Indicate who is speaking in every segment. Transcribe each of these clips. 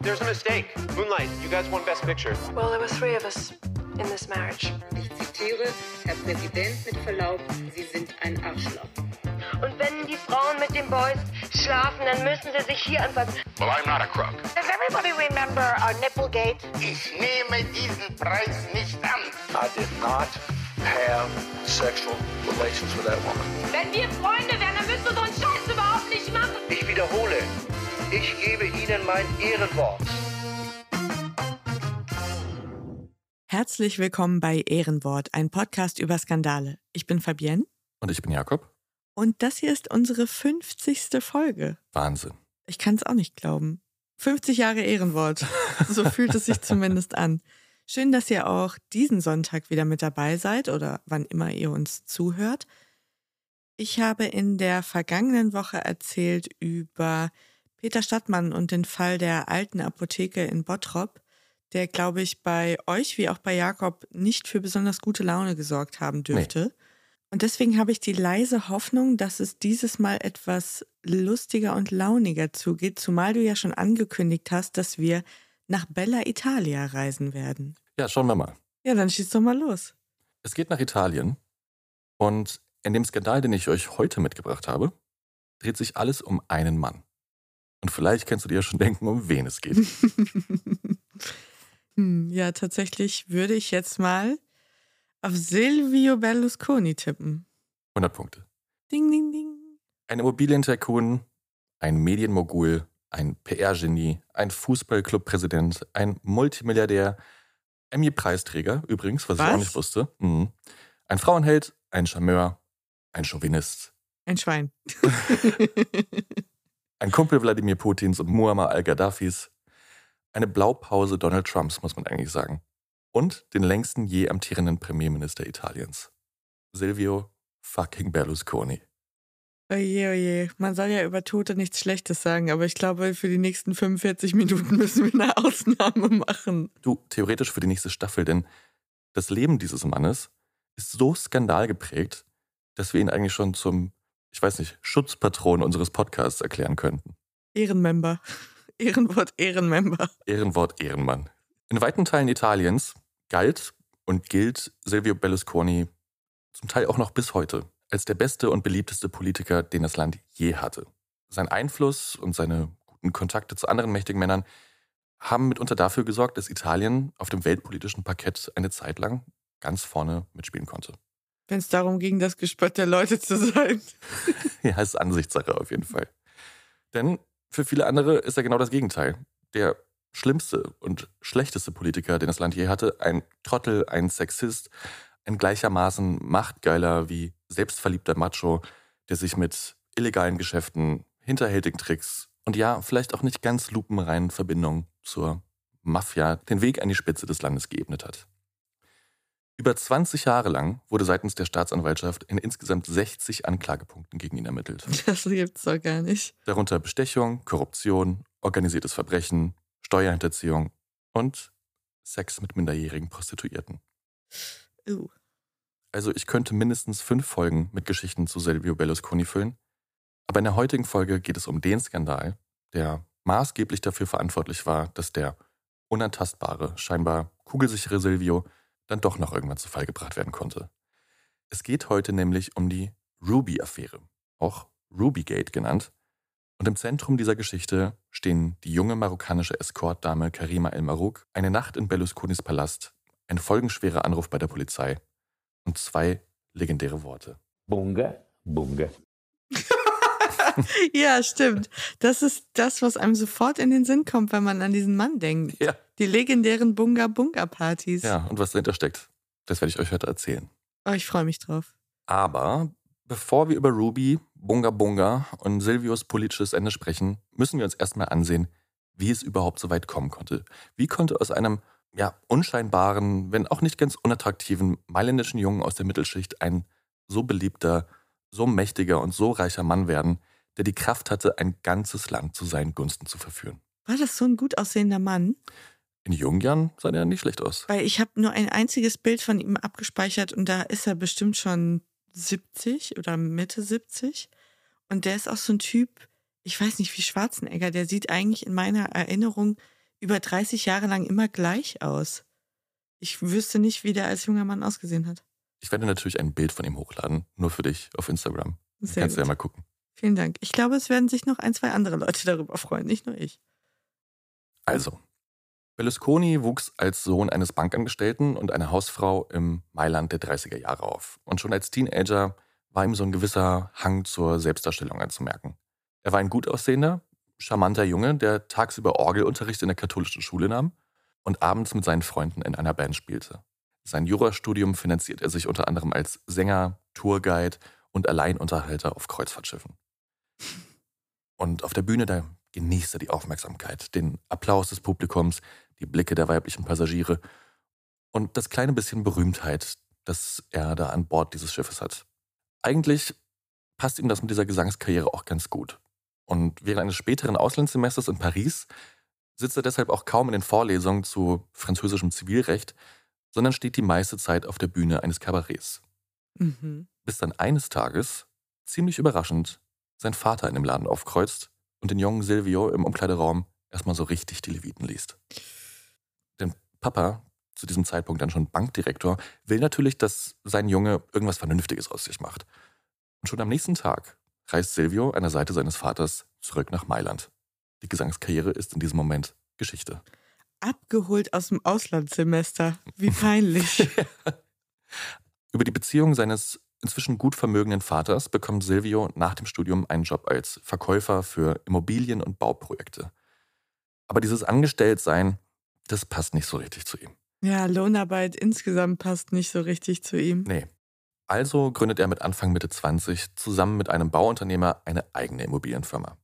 Speaker 1: There's a mistake. Moonlight, you guys won Best Picture.
Speaker 2: Well, there were three of us in this marriage.
Speaker 3: Ich zitiere, Herr Präsident, mit Verlaub, Sie sind ein Arschloch.
Speaker 4: Und wenn die Frauen mit den Boys schlafen, dann müssen sie sich hier anfassen.
Speaker 5: Well, I'm not a crook.
Speaker 4: Does everybody remember our Nipplegate?
Speaker 5: Ich nehme diesen Preis nicht an.
Speaker 6: I did not have sexual relations with that woman.
Speaker 4: Wenn wir Freunde wären, dann müsstest du so einen Scheiß überhaupt nicht machen.
Speaker 6: Ich wiederhole, ich gebe Ihnen mein Ehrenwort.
Speaker 7: Herzlich willkommen bei Ehrenwort, ein Podcast über Skandale. Ich bin Fabienne
Speaker 8: Und ich bin Jakob.
Speaker 7: und das hier ist unsere 50. Folge.
Speaker 8: Wahnsinn.
Speaker 7: Ich kann es auch nicht glauben. 50 Jahre Ehrenwort. So fühlt es sich zumindest an. Schön, dass ihr auch diesen Sonntag wieder mit dabei seid oder wann immer ihr uns zuhört. Ich habe in der vergangenen Woche erzählt über Peter Stadtmann und den Fall der alten Apotheke in Bottrop, der, glaube ich, bei euch wie auch bei Jakob nicht für besonders gute Laune gesorgt haben dürfte. Und deswegen habe ich die leise Hoffnung, dass es dieses Mal etwas lustiger und launiger zugeht, zumal du ja schon angekündigt hast, dass wir nach Bella Italia reisen werden.
Speaker 8: Ja, schauen wir mal.
Speaker 7: Ja, dann schieß doch mal los.
Speaker 8: Es geht nach Italien und in dem Skandal, den ich euch heute mitgebracht habe, dreht sich alles um einen Mann. Und vielleicht kannst du dir ja schon denken, um wen es geht.
Speaker 7: hm, ja, tatsächlich würde ich jetzt mal auf Silvio Berlusconi tippen.
Speaker 8: 100 Punkte.
Speaker 7: Ding, ding, ding.
Speaker 8: Ein Immobilientycoon, ein Medienmogul, ein PR-Genie, ein Fußballclubpräsident, ein Multimilliardär, Emmy-Preisträger übrigens, was, ich
Speaker 7: Was?
Speaker 8: auch nicht wusste. Mhm. Ein Frauenheld, ein Charmeur, ein Chauvinist,
Speaker 7: Ein Schwein.
Speaker 8: ein Kumpel Wladimir Putins und Muammar al-Gaddafis, eine Blaupause Donald Trumps, muss man eigentlich sagen. Und den längsten je amtierenden Premierminister Italiens. Silvio fucking Berlusconi.
Speaker 7: Oje, oje. Man soll ja über Tote nichts Schlechtes sagen, aber ich glaube, für die nächsten 45 Minuten müssen wir eine Ausnahme machen.
Speaker 8: Du, theoretisch für die nächste Staffel, denn das Leben dieses Mannes ist so skandalgeprägt, dass wir ihn eigentlich schon zum, ich weiß nicht, Schutzpatron unseres Podcasts erklären könnten.
Speaker 7: Ehrenmember. Ehrenwort Ehrenmember.
Speaker 8: Ehrenwort Ehrenmann. In weiten Teilen Italiens galt und gilt Silvio Berlusconi zum Teil auch noch bis heute als der beste und beliebteste Politiker, den das Land je hatte. Sein Einfluss und seine guten Kontakte zu anderen mächtigen Männern haben mitunter dafür gesorgt, dass Italien auf dem weltpolitischen Parkett eine Zeit lang ganz vorne mitspielen konnte.
Speaker 7: Wenn es darum ging, das Gespött der Leute zu sein.
Speaker 8: Ja, ist Ansichtssache auf jeden Fall. Denn für viele andere ist er genau das Gegenteil. Der schlimmste und schlechteste Politiker, den das Land je hatte. Ein Trottel, ein Sexist, ein gleichermaßen machtgeiler wie selbstverliebter Macho, der sich mit illegalen Geschäften, hinterhältigen Tricks und ja, vielleicht auch nicht ganz lupenreinen Verbindungen zur Mafia den Weg an die Spitze des Landes geebnet hat. Über 20 Jahre lang wurde seitens der Staatsanwaltschaft in insgesamt 60 Anklagepunkten gegen ihn ermittelt.
Speaker 7: Das gibt's doch gar nicht.
Speaker 8: Darunter Bestechung, Korruption, organisiertes Verbrechen, Steuerhinterziehung und Sex mit minderjährigen Prostituierten.
Speaker 7: Uh.
Speaker 8: Also ich könnte mindestens fünf Folgen mit Geschichten zu Silvio Berlusconi füllen. Aber in der heutigen Folge geht es um den Skandal, der maßgeblich dafür verantwortlich war, dass der unantastbare, scheinbar kugelsichere Silvio dann doch noch irgendwann zu Fall gebracht werden konnte. Es geht heute nämlich um die Ruby-Affäre, auch Rubygate genannt. Und im Zentrum dieser Geschichte stehen die junge marokkanische Escortdame Karima El Marouk, eine Nacht in Berlusconis Palast, ein folgenschwerer Anruf bei der Polizei und zwei legendäre Worte.
Speaker 9: Bunga, bunga.
Speaker 7: Ja, stimmt. Das ist das, was einem sofort in den Sinn kommt, wenn man an diesen Mann denkt.
Speaker 8: Ja.
Speaker 7: Die legendären Bunga-Bunga-Partys.
Speaker 8: Ja, und was dahinter steckt, das werde ich euch heute erzählen.
Speaker 7: Oh, ich freue mich drauf.
Speaker 8: Aber Bevor wir über Ruby, Bunga Bunga und Silvios politisches Ende sprechen, müssen wir uns erstmal ansehen, wie es überhaupt so weit kommen konnte. Wie konnte aus einem ja, unscheinbaren, wenn auch nicht ganz unattraktiven mailändischen Jungen aus der Mittelschicht ein so beliebter, so mächtiger und so reicher Mann werden, der die Kraft hatte, ein ganzes Land zu seinen Gunsten zu verführen.
Speaker 7: War das so ein gut aussehender Mann?
Speaker 8: In jungen Jahren sah er nicht schlecht aus.
Speaker 7: Weil ich habe nur ein einziges Bild von ihm abgespeichert und da ist er bestimmt schon 70 oder Mitte 70. Und der ist auch so ein Typ, ich weiß nicht wie Schwarzenegger, der sieht eigentlich in meiner Erinnerung über 30 Jahre lang immer gleich aus. Ich wüsste nicht, wie der als junger Mann ausgesehen hat.
Speaker 8: Ich werde natürlich ein Bild von ihm hochladen, nur für dich auf Instagram.
Speaker 7: Sehr
Speaker 8: Kannst du ja
Speaker 7: gut.
Speaker 8: mal gucken.
Speaker 7: Vielen Dank. Ich glaube, es werden sich noch ein, zwei andere Leute darüber freuen, nicht nur ich.
Speaker 8: Also, Berlusconi wuchs als Sohn eines Bankangestellten und einer Hausfrau im Mailand der 30er Jahre auf. Und schon als Teenager war ihm so ein gewisser Hang zur Selbstdarstellung anzumerken. Er war ein gut aussehender, charmanter Junge, der tagsüber Orgelunterricht in der katholischen Schule nahm und abends mit seinen Freunden in einer Band spielte. Sein Jurastudium finanziert er sich unter anderem als Sänger, Tourguide und Alleinunterhalter auf Kreuzfahrtschiffen. Und auf der Bühne, da genießt er die Aufmerksamkeit, den Applaus des Publikums, die Blicke der weiblichen Passagiere und das kleine bisschen Berühmtheit, das er da an Bord dieses Schiffes hat. Eigentlich passt ihm das mit dieser Gesangskarriere auch ganz gut. Und während eines späteren Auslandssemesters in Paris sitzt er deshalb auch kaum in den Vorlesungen zu französischem Zivilrecht, sondern steht die meiste Zeit auf der Bühne eines Kabarets.
Speaker 7: Mhm.
Speaker 8: Bis dann eines Tages, ziemlich überraschend, sein Vater in dem Laden aufkreuzt und den jungen Silvio im Umkleideraum erstmal so richtig die Leviten liest. Papa, zu diesem Zeitpunkt dann schon Bankdirektor, will natürlich, dass sein Junge irgendwas Vernünftiges aus sich macht. Und schon am nächsten Tag reist Silvio an der Seite seines Vaters zurück nach Mailand. Die Gesangskarriere ist in diesem Moment Geschichte.
Speaker 7: Abgeholt aus dem Auslandssemester. Wie peinlich.
Speaker 8: Über die Beziehung seines inzwischen gut vermögenden Vaters bekommt Silvio nach dem Studium einen Job als Verkäufer für Immobilien- und Bauprojekte. Aber dieses Angestelltsein, das passt nicht so richtig zu ihm.
Speaker 7: ja, Lohnarbeit insgesamt passt nicht so richtig zu ihm.
Speaker 8: Nee. Also gründet er mit Anfang Mitte 20 zusammen mit einem Bauunternehmer eine eigene Immobilienfirma.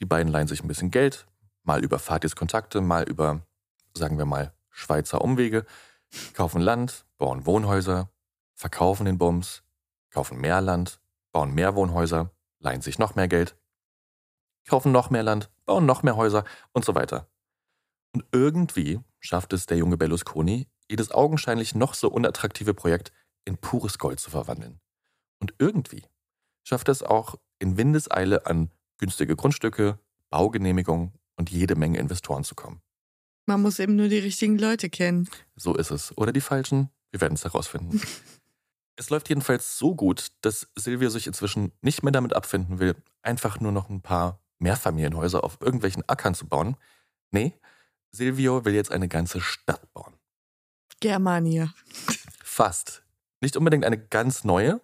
Speaker 8: Die beiden leihen sich ein bisschen Geld, mal über Fatis Kontakte, mal über, sagen wir mal, Schweizer Umwege, kaufen Land, bauen Wohnhäuser, verkaufen den Bums, kaufen mehr Land, bauen mehr Wohnhäuser, leihen sich noch mehr Geld, kaufen noch mehr Land, bauen noch mehr Häuser und so weiter. Und irgendwie schafft es der junge Berlusconi, jedes augenscheinlich noch so unattraktive Projekt in pures Gold zu verwandeln. Und irgendwie schafft es auch in Windeseile an günstige Grundstücke, Baugenehmigungen und jede Menge Investoren zu kommen.
Speaker 7: Man muss eben nur die richtigen Leute kennen.
Speaker 8: So ist es. Oder die falschen? Wir werden es herausfinden. es läuft jedenfalls so gut, dass Silvio sich inzwischen nicht mehr damit abfinden will, einfach nur noch ein paar Mehrfamilienhäuser auf irgendwelchen Ackern zu bauen. Nee, Silvio will jetzt eine ganze Stadt bauen.
Speaker 7: Germania.
Speaker 8: Fast. Nicht unbedingt eine ganz neue,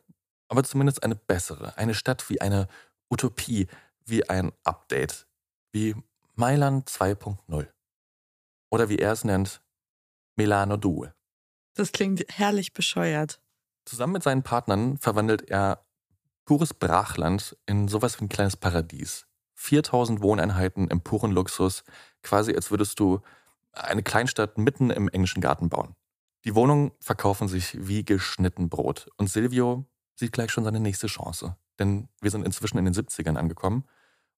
Speaker 8: aber zumindest eine bessere. Eine Stadt wie eine Utopie, wie ein Update, wie Mailand 2.0. Oder wie er es nennt, Milano Due.
Speaker 7: Das klingt herrlich bescheuert.
Speaker 8: Zusammen mit seinen Partnern verwandelt er pures Brachland in sowas wie ein kleines Paradies. 4000 Wohneinheiten im puren Luxus, quasi als würdest du eine Kleinstadt mitten im englischen Garten bauen. Die Wohnungen verkaufen sich wie geschnitten Brot und Silvio sieht gleich schon seine nächste Chance. Denn wir sind inzwischen in den 70ern angekommen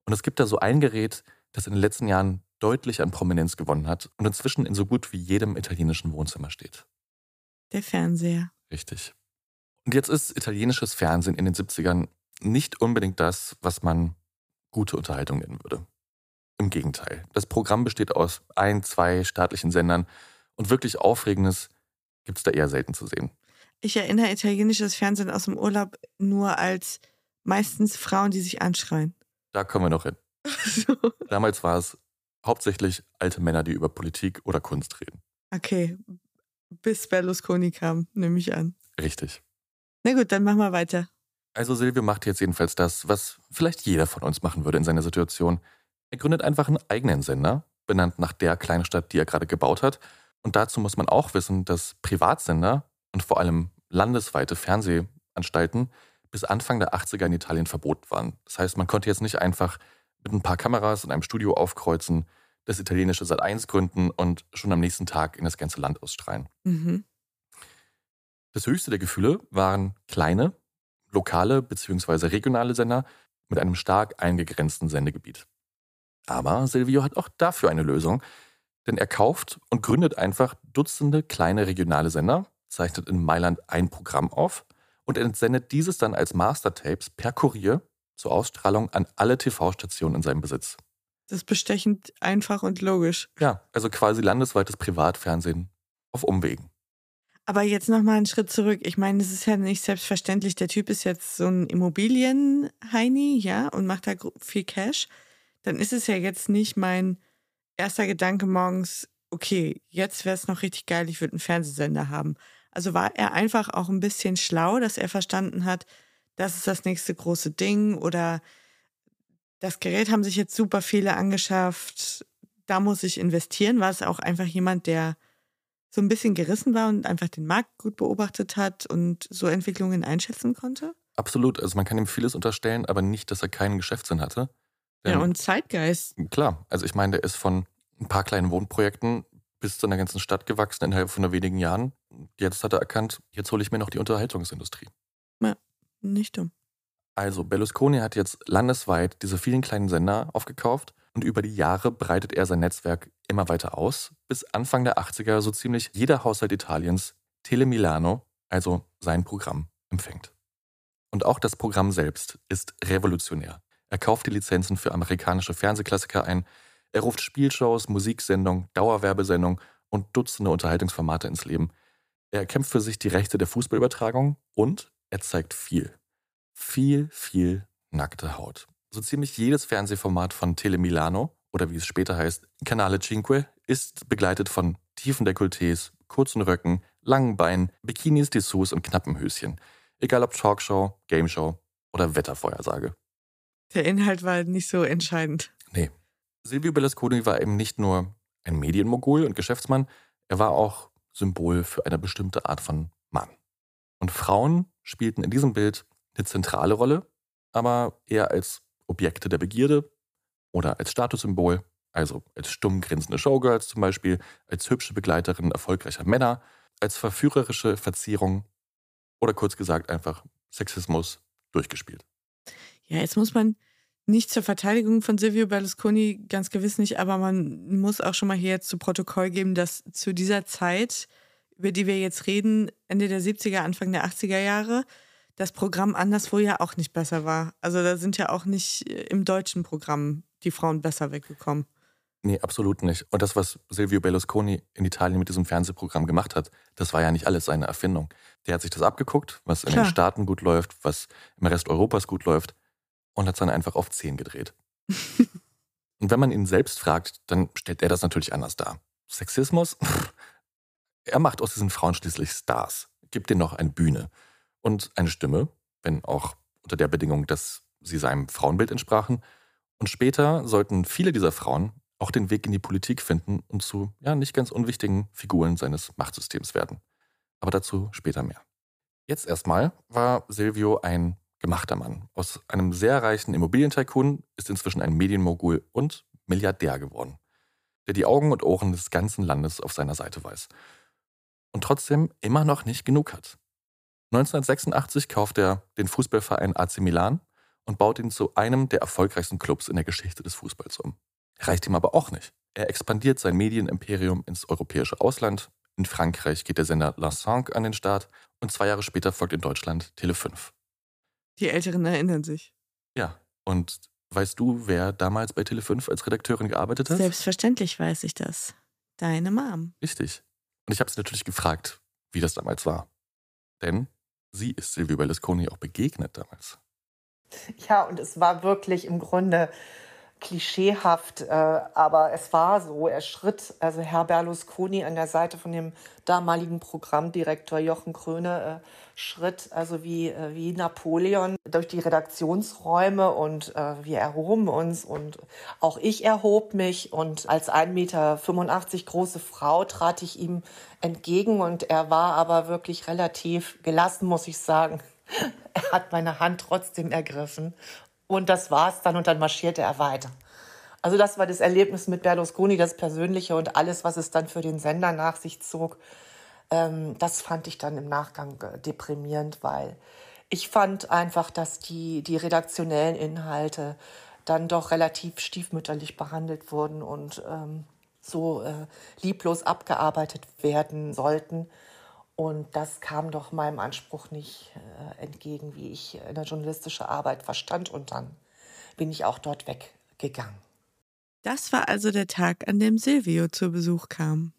Speaker 8: und es gibt da so ein Gerät, das in den letzten Jahren deutlich an Prominenz gewonnen hat und inzwischen in so gut wie jedem italienischen Wohnzimmer steht.
Speaker 7: Der Fernseher.
Speaker 8: Richtig. Und jetzt ist italienisches Fernsehen in den 70ern nicht unbedingt das, was man gute Unterhaltung nennen würde. Im Gegenteil. Das Programm besteht aus ein, zwei staatlichen Sendern und wirklich Aufregendes gibt es da eher selten zu sehen.
Speaker 7: Ich erinnere italienisches Fernsehen aus dem Urlaub nur als meistens Frauen, die sich anschreien.
Speaker 8: Da kommen wir noch hin. Damals war es hauptsächlich alte Männer, die über Politik oder Kunst reden.
Speaker 7: Okay, bis Berlusconi kam, nehme ich an.
Speaker 8: Richtig.
Speaker 7: Na gut, dann machen wir weiter.
Speaker 8: Also Silvio macht jetzt jedenfalls das, was vielleicht jeder von uns machen würde in seiner Situation. Er gründet einfach einen eigenen Sender, benannt nach der kleinen Stadt, die er gerade gebaut hat. Und dazu muss man auch wissen, dass Privatsender und vor allem landesweite Fernsehanstalten bis Anfang der 80er in Italien verboten waren. Das heißt, man konnte jetzt nicht einfach mit ein paar Kameras in einem Studio aufkreuzen, das italienische Sat1 gründen und schon am nächsten Tag in das ganze Land ausstrahlen.
Speaker 7: Mhm.
Speaker 8: Das höchste der Gefühle waren kleine, lokale bzw. regionale Sender mit einem stark eingegrenzten Sendegebiet. Aber Silvio hat auch dafür eine Lösung, denn er kauft und gründet einfach Dutzende kleine regionale Sender, zeichnet in Mailand ein Programm auf und entsendet dieses dann als Mastertapes per Kurier zur Ausstrahlung an alle TV-Stationen in seinem Besitz.
Speaker 7: Das ist bestechend einfach und logisch.
Speaker 8: Ja, also quasi landesweites Privatfernsehen auf Umwegen.
Speaker 7: Aber jetzt nochmal einen Schritt zurück. Ich meine, es ist ja nicht selbstverständlich. Der Typ ist jetzt so ein Immobilienheini, ja, und macht da viel Cash. Dann ist es ja jetzt nicht mein erster Gedanke morgens, okay, jetzt wäre es noch richtig geil, ich würde einen Fernsehsender haben. Also war er einfach auch ein bisschen schlau, dass er verstanden hat, das ist das nächste große Ding oder das Gerät haben sich jetzt super viele angeschafft, da muss ich investieren. War es auch einfach jemand, der so ein bisschen gerissen war und einfach den Markt gut beobachtet hat und so Entwicklungen einschätzen konnte?
Speaker 8: Absolut. Also man kann ihm vieles unterstellen, aber nicht, dass er keinen Geschäftssinn hatte.
Speaker 7: Denn, ja, und Zeitgeist.
Speaker 8: Klar. Also ich meine, der ist von ein paar kleinen Wohnprojekten bis zu einer ganzen Stadt gewachsen innerhalb von nur wenigen Jahren. Jetzt hat er erkannt, jetzt hole ich mir noch die Unterhaltungsindustrie.
Speaker 7: Ja, nicht dumm.
Speaker 8: Also, Berlusconi hat jetzt landesweit diese vielen kleinen Sender aufgekauft und über die Jahre breitet er sein Netzwerk immer weiter aus, bis Anfang der 80er so ziemlich jeder Haushalt Italiens Tele Milano, also sein Programm, empfängt. Und auch das Programm selbst ist revolutionär. Er kauft die Lizenzen für amerikanische Fernsehklassiker ein, er ruft Spielshows, Musiksendungen, Dauerwerbesendungen und Dutzende Unterhaltungsformate ins Leben. Er kämpft für sich die Rechte der Fußballübertragung und er zeigt viel. Viel, viel nackte Haut. So ziemlich jedes Fernsehformat von Tele Milano oder wie es später heißt, Canale Cinque, ist begleitet von tiefen Dekolletés, kurzen Röcken, langen Beinen, Bikinis, Dessous und knappen Höschen. Egal ob Talkshow, Gameshow oder Wettervorhersage.
Speaker 7: Der Inhalt war nicht so entscheidend.
Speaker 8: Nee. Silvio Berlusconi war eben nicht nur ein Medienmogul und Geschäftsmann, er war auch Symbol für eine bestimmte Art von Mann. Und Frauen spielten in diesem Bild eine zentrale Rolle, aber eher als Objekte der Begierde oder als Statussymbol, also als stumm grinsende Showgirls zum Beispiel, als hübsche Begleiterin erfolgreicher Männer, als verführerische Verzierung oder kurz gesagt einfach Sexismus durchgespielt.
Speaker 7: Ja, jetzt muss man nicht zur Verteidigung von Silvio Berlusconi, ganz gewiss nicht, aber man muss auch schon mal hier jetzt zu Protokoll geben, dass zu dieser Zeit, über die wir jetzt reden, Ende der 70er, Anfang der 80er Jahre, das Programm anderswo ja auch nicht besser war. Also da sind ja auch nicht äh, im deutschen Programm die Frauen besser weggekommen.
Speaker 8: Nee, absolut nicht. Und das, was Silvio Berlusconi in Italien mit diesem Fernsehprogramm gemacht hat, das war ja nicht alles seine Erfindung. Der hat sich das abgeguckt, was in Klar. den Staaten gut läuft, was im Rest Europas gut läuft und hat es dann einfach auf 10 gedreht. und wenn man ihn selbst fragt, dann stellt er das natürlich anders dar. Sexismus? er macht aus diesen Frauen schließlich Stars, gibt denen noch eine Bühne und eine Stimme, wenn auch unter der Bedingung, dass sie seinem Frauenbild entsprachen. Und später sollten viele dieser Frauen auch den Weg in die Politik finden und zu ja, nicht ganz unwichtigen Figuren seines Machtsystems werden. Aber dazu später mehr. Jetzt erstmal war Silvio ein gemachter Mann. Aus einem sehr reichen Immobilientycoon ist inzwischen ein Medienmogul und Milliardär geworden, der die Augen und Ohren des ganzen Landes auf seiner Seite weiß. Und trotzdem immer noch nicht genug hat. 1986 kauft er den Fußballverein AC Milan und baut ihn zu einem der erfolgreichsten Clubs in der Geschichte des Fußballs um. Reicht ihm aber auch nicht. Er expandiert sein Medienimperium ins europäische Ausland. In Frankreich geht der Sender La 5 an den Start und zwei Jahre später folgt in Deutschland Tele 5.
Speaker 7: Die Älteren erinnern sich.
Speaker 8: Ja, und weißt du, wer damals bei Tele 5 als Redakteurin gearbeitet hat?
Speaker 7: Selbstverständlich weiß ich das. Deine Mom.
Speaker 8: Richtig. Und ich habe sie natürlich gefragt, wie das damals war. Denn sie ist Silvio Berlusconi auch begegnet damals.
Speaker 10: Ja, und es war wirklich im Grunde klischeehaft, äh, aber es war so. Er schritt, also Herr Berlusconi an der Seite von dem damaligen Programmdirektor Jochen Kröne, äh, schritt also wie, äh, wie Napoleon durch die Redaktionsräume und äh, wir erhoben uns und auch ich erhob mich und als 1,85 Meter große Frau trat ich ihm entgegen und er war aber wirklich relativ gelassen, muss ich sagen. Er hat meine Hand trotzdem ergriffen. Und das war's dann. Und dann marschierte er weiter. Also das war das Erlebnis mit Berlusconi, das Persönliche und alles, was es dann für den Sender nach sich zog. Ähm, das fand ich dann im Nachgang äh, deprimierend, weil ich fand einfach, dass die, die redaktionellen Inhalte dann doch relativ stiefmütterlich behandelt wurden und ähm, so äh, lieblos abgearbeitet werden sollten. Und das kam doch meinem Anspruch nicht äh, entgegen, wie ich eine journalistische Arbeit verstand. Und dann bin ich auch dort weggegangen.
Speaker 7: Das war also der Tag, an dem Silvio zu Besuch kam.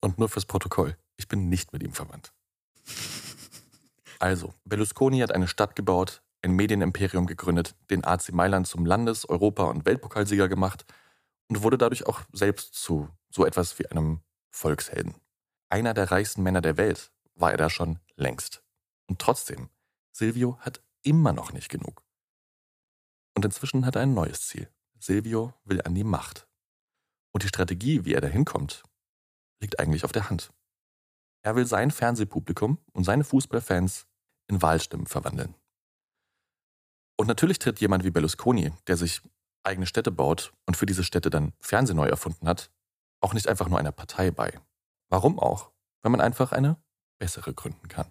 Speaker 8: Und nur fürs Protokoll, ich bin nicht mit ihm verwandt. Also, Berlusconi hat eine Stadt gebaut, ein Medienimperium gegründet, den AC Mailand zum Landes-, Europa- und Weltpokalsieger gemacht und wurde dadurch auch selbst zu so etwas wie einem Volkshelden. Einer der reichsten Männer der Welt war er da schon längst. Und trotzdem, Silvio hat immer noch nicht genug. Und inzwischen hat er ein neues Ziel. Silvio will an die Macht. Und die Strategie, wie er da hinkommt, liegt eigentlich auf der Hand. Er will sein Fernsehpublikum und seine Fußballfans in Wahlstimmen verwandeln. Und natürlich tritt jemand wie Berlusconi, der sich eigene Städte baut und für diese Städte dann Fernsehen neu erfunden hat, auch nicht einfach nur einer Partei bei. Warum auch? Wenn man einfach eine bessere gründen kann.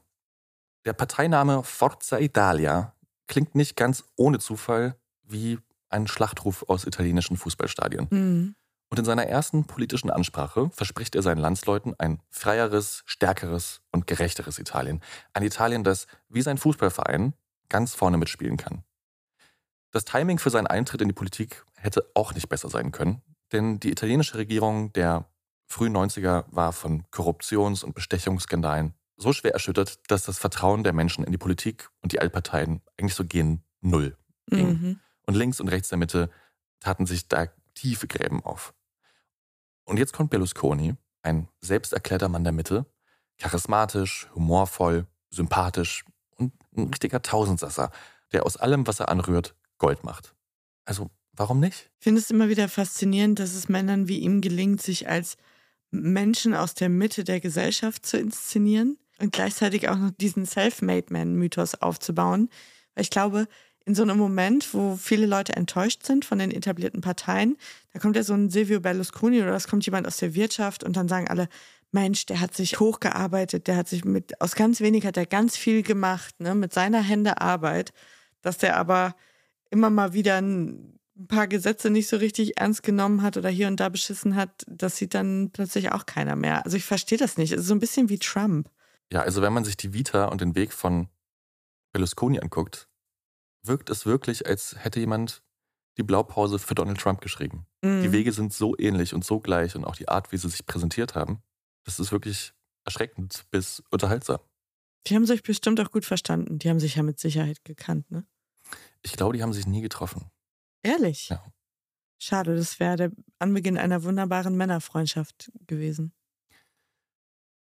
Speaker 8: Der Parteiname Forza Italia klingt nicht ganz ohne Zufall wie ein Schlachtruf aus italienischen Fußballstadien.
Speaker 7: Mhm.
Speaker 8: Und in seiner ersten politischen Ansprache verspricht er seinen Landsleuten ein freieres, stärkeres und gerechteres Italien. Ein Italien, das wie sein Fußballverein ganz vorne mitspielen kann. Das Timing für seinen Eintritt in die Politik hätte auch nicht besser sein können, denn die italienische Regierung der frühen 90er war von Korruptions- und Bestechungsskandalen so schwer erschüttert, dass das Vertrauen der Menschen in die Politik und die Altparteien eigentlich so gegen Null ging.
Speaker 7: Mhm.
Speaker 8: Und links und rechts der Mitte taten sich da tiefe Gräben auf. Und jetzt kommt Berlusconi, ein selbsterklärter Mann der Mitte, charismatisch, humorvoll, sympathisch und ein richtiger Tausendsasser, der aus allem, was er anrührt, Gold macht. Also, warum nicht?
Speaker 7: Ich finde es immer wieder faszinierend, dass es Männern wie ihm gelingt, sich als Menschen aus der Mitte der Gesellschaft zu inszenieren und gleichzeitig auch noch diesen Self-Made-Man-Mythos aufzubauen. Weil ich glaube, in so einem Moment, wo viele Leute enttäuscht sind von den etablierten Parteien, da kommt ja so ein Silvio Berlusconi oder es kommt jemand aus der Wirtschaft und dann sagen alle, Mensch, der hat sich hochgearbeitet, der hat sich mit, aus ganz wenig hat er ganz viel gemacht, ne, mit seiner Hände Arbeit, dass der aber immer mal wieder ein paar Gesetze nicht so richtig ernst genommen hat oder hier und da beschissen hat, das sieht dann plötzlich auch keiner mehr. Also ich verstehe das nicht. Es ist so ein bisschen wie Trump.
Speaker 8: Ja, also wenn man sich die Vita und den Weg von Berlusconi anguckt, wirkt es wirklich, als hätte jemand die Blaupause für Donald Trump geschrieben.
Speaker 7: Mhm.
Speaker 8: Die Wege sind so ähnlich und so gleich und auch die Art, wie sie sich präsentiert haben, das ist wirklich erschreckend bis unterhaltsam.
Speaker 7: Die haben sich bestimmt auch gut verstanden. Die haben sich ja mit Sicherheit gekannt, ne?
Speaker 8: Ich glaube, die haben sich nie getroffen.
Speaker 7: Ehrlich?
Speaker 8: Ja.
Speaker 7: Schade, das wäre der Anbeginn einer wunderbaren Männerfreundschaft gewesen.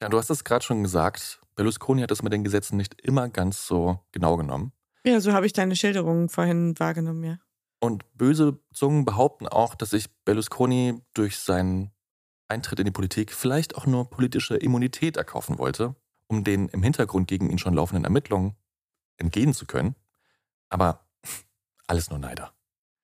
Speaker 8: Ja, du hast es gerade schon gesagt. Berlusconi hat es mit den Gesetzen nicht immer ganz so genau genommen.
Speaker 7: Ja, so habe ich deine Schilderungen vorhin wahrgenommen, ja.
Speaker 8: Und böse Zungen behaupten auch, dass sich Berlusconi durch seinen Eintritt in die Politik vielleicht auch nur politische Immunität erkaufen wollte, um den im Hintergrund gegen ihn schon laufenden Ermittlungen entgehen zu können. Aber alles nur Neider.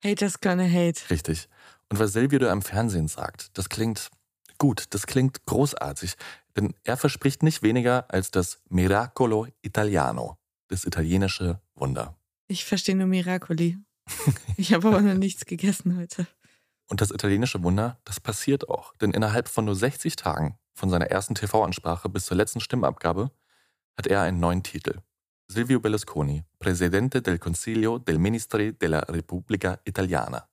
Speaker 7: Haters gonna hate.
Speaker 8: Richtig. Und was Silvio da im Fernsehen sagt, das klingt gut, das klingt großartig. Denn er verspricht nicht weniger als das Miracolo Italiano, das italienische Wunder.
Speaker 7: Ich verstehe nur Miracoli. Ich habe aber noch nichts gegessen heute.
Speaker 8: Und das italienische Wunder, das passiert auch. Denn innerhalb von nur 60 Tagen, von seiner ersten TV-Ansprache bis zur letzten Stimmabgabe, hat er einen neuen Titel. Silvio Berlusconi, Presidente del Consiglio del Ministri della Repubblica Italiana.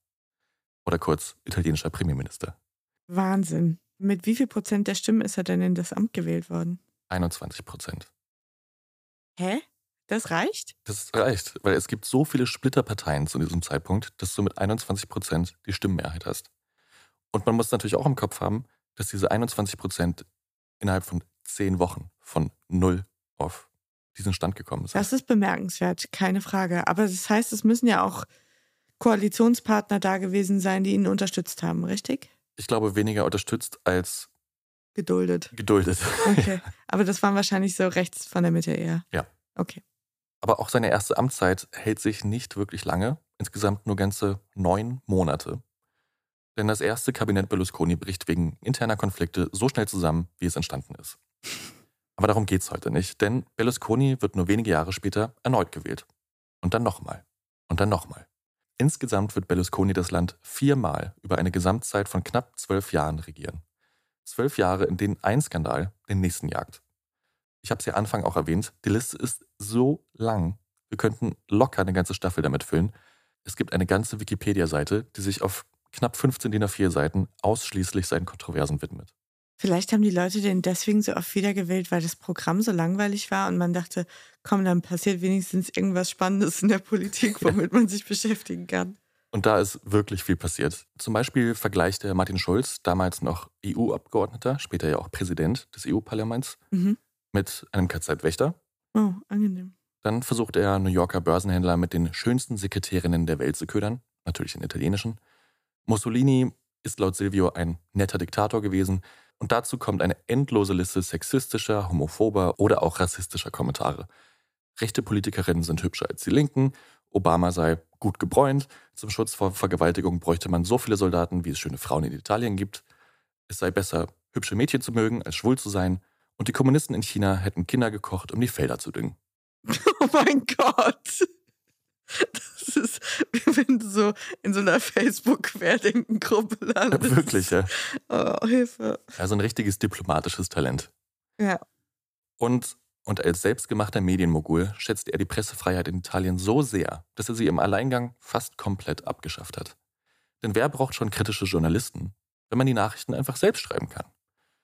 Speaker 8: Oder kurz italienischer Premierminister.
Speaker 7: Wahnsinn. Mit wie viel Prozent der Stimmen ist er denn in das Amt gewählt worden?
Speaker 8: 21 Prozent.
Speaker 7: Hä? Das reicht?
Speaker 8: Das reicht, weil es gibt so viele Splitterparteien zu diesem Zeitpunkt, dass du mit 21 Prozent die Stimmenmehrheit hast. Und man muss natürlich auch im Kopf haben, dass diese 21 Prozent innerhalb von zehn Wochen von null auf diesen Stand gekommen sind.
Speaker 7: Das ist bemerkenswert, keine Frage. Aber das heißt, es müssen ja auch Koalitionspartner da gewesen sein, die ihn unterstützt haben, richtig?
Speaker 8: Ich glaube, weniger unterstützt als
Speaker 7: Geduldet.
Speaker 8: geduldet.
Speaker 7: Okay. Aber das waren wahrscheinlich so rechts von der Mitte eher.
Speaker 8: Ja.
Speaker 7: Okay.
Speaker 8: Aber auch seine erste Amtszeit hält sich nicht wirklich lange, insgesamt nur ganze neun Monate. Denn das erste Kabinett Berlusconi bricht wegen interner Konflikte so schnell zusammen, wie es entstanden ist. Aber darum geht es heute nicht, denn Berlusconi wird nur wenige Jahre später erneut gewählt. Und dann nochmal. Und dann nochmal. Insgesamt wird Berlusconi das Land viermal über eine Gesamtzeit von knapp zwölf Jahren regieren. Zwölf Jahre, in denen ein Skandal den nächsten jagt. Ich habe es ja Anfang auch erwähnt, die Liste ist so lang. Wir könnten locker eine ganze Staffel damit füllen. Es gibt eine ganze Wikipedia-Seite, die sich auf knapp 15 DIN A4 Seiten ausschließlich seinen Kontroversen widmet.
Speaker 7: Vielleicht haben die Leute den deswegen so oft wiedergewählt, weil das Programm so langweilig war und man dachte, komm, dann passiert wenigstens irgendwas Spannendes in der Politik, womit man sich beschäftigen kann.
Speaker 8: Und da ist wirklich viel passiert. Zum Beispiel vergleicht der Martin Schulz, damals noch EU-Abgeordneter, später ja auch Präsident des EU-Parlaments,
Speaker 7: Mhm.
Speaker 8: mit einem KZ-Wächter.
Speaker 7: Oh, angenehm.
Speaker 8: Dann versucht er, New Yorker Börsenhändler mit den schönsten Sekretärinnen der Welt zu ködern, natürlich in italienischen. Mussolini ist laut Silvio ein netter Diktator gewesen. Und dazu kommt eine endlose Liste sexistischer, homophober oder auch rassistischer Kommentare. Rechte Politikerinnen sind hübscher als die Linken, Obama sei gut gebräunt, zum Schutz vor Vergewaltigung bräuchte man so viele Soldaten, wie es schöne Frauen in Italien gibt. Es sei besser, hübsche Mädchen zu mögen, als schwul zu sein. Und die Kommunisten in China hätten Kinder gekocht, um die Felder zu düngen.
Speaker 7: Oh mein Gott. Das ist, wie wenn du so in so einer Facebook-Querdenken-Gruppe landest.
Speaker 8: Wirklich, ja.
Speaker 7: Oh, Hilfe.
Speaker 8: Also ein richtiges diplomatisches Talent.
Speaker 7: Ja.
Speaker 8: Und, und als selbstgemachter Medienmogul schätzte er die Pressefreiheit in Italien so sehr, dass er sie im Alleingang fast komplett abgeschafft hat. Denn wer braucht schon kritische Journalisten, wenn man die Nachrichten einfach selbst schreiben kann?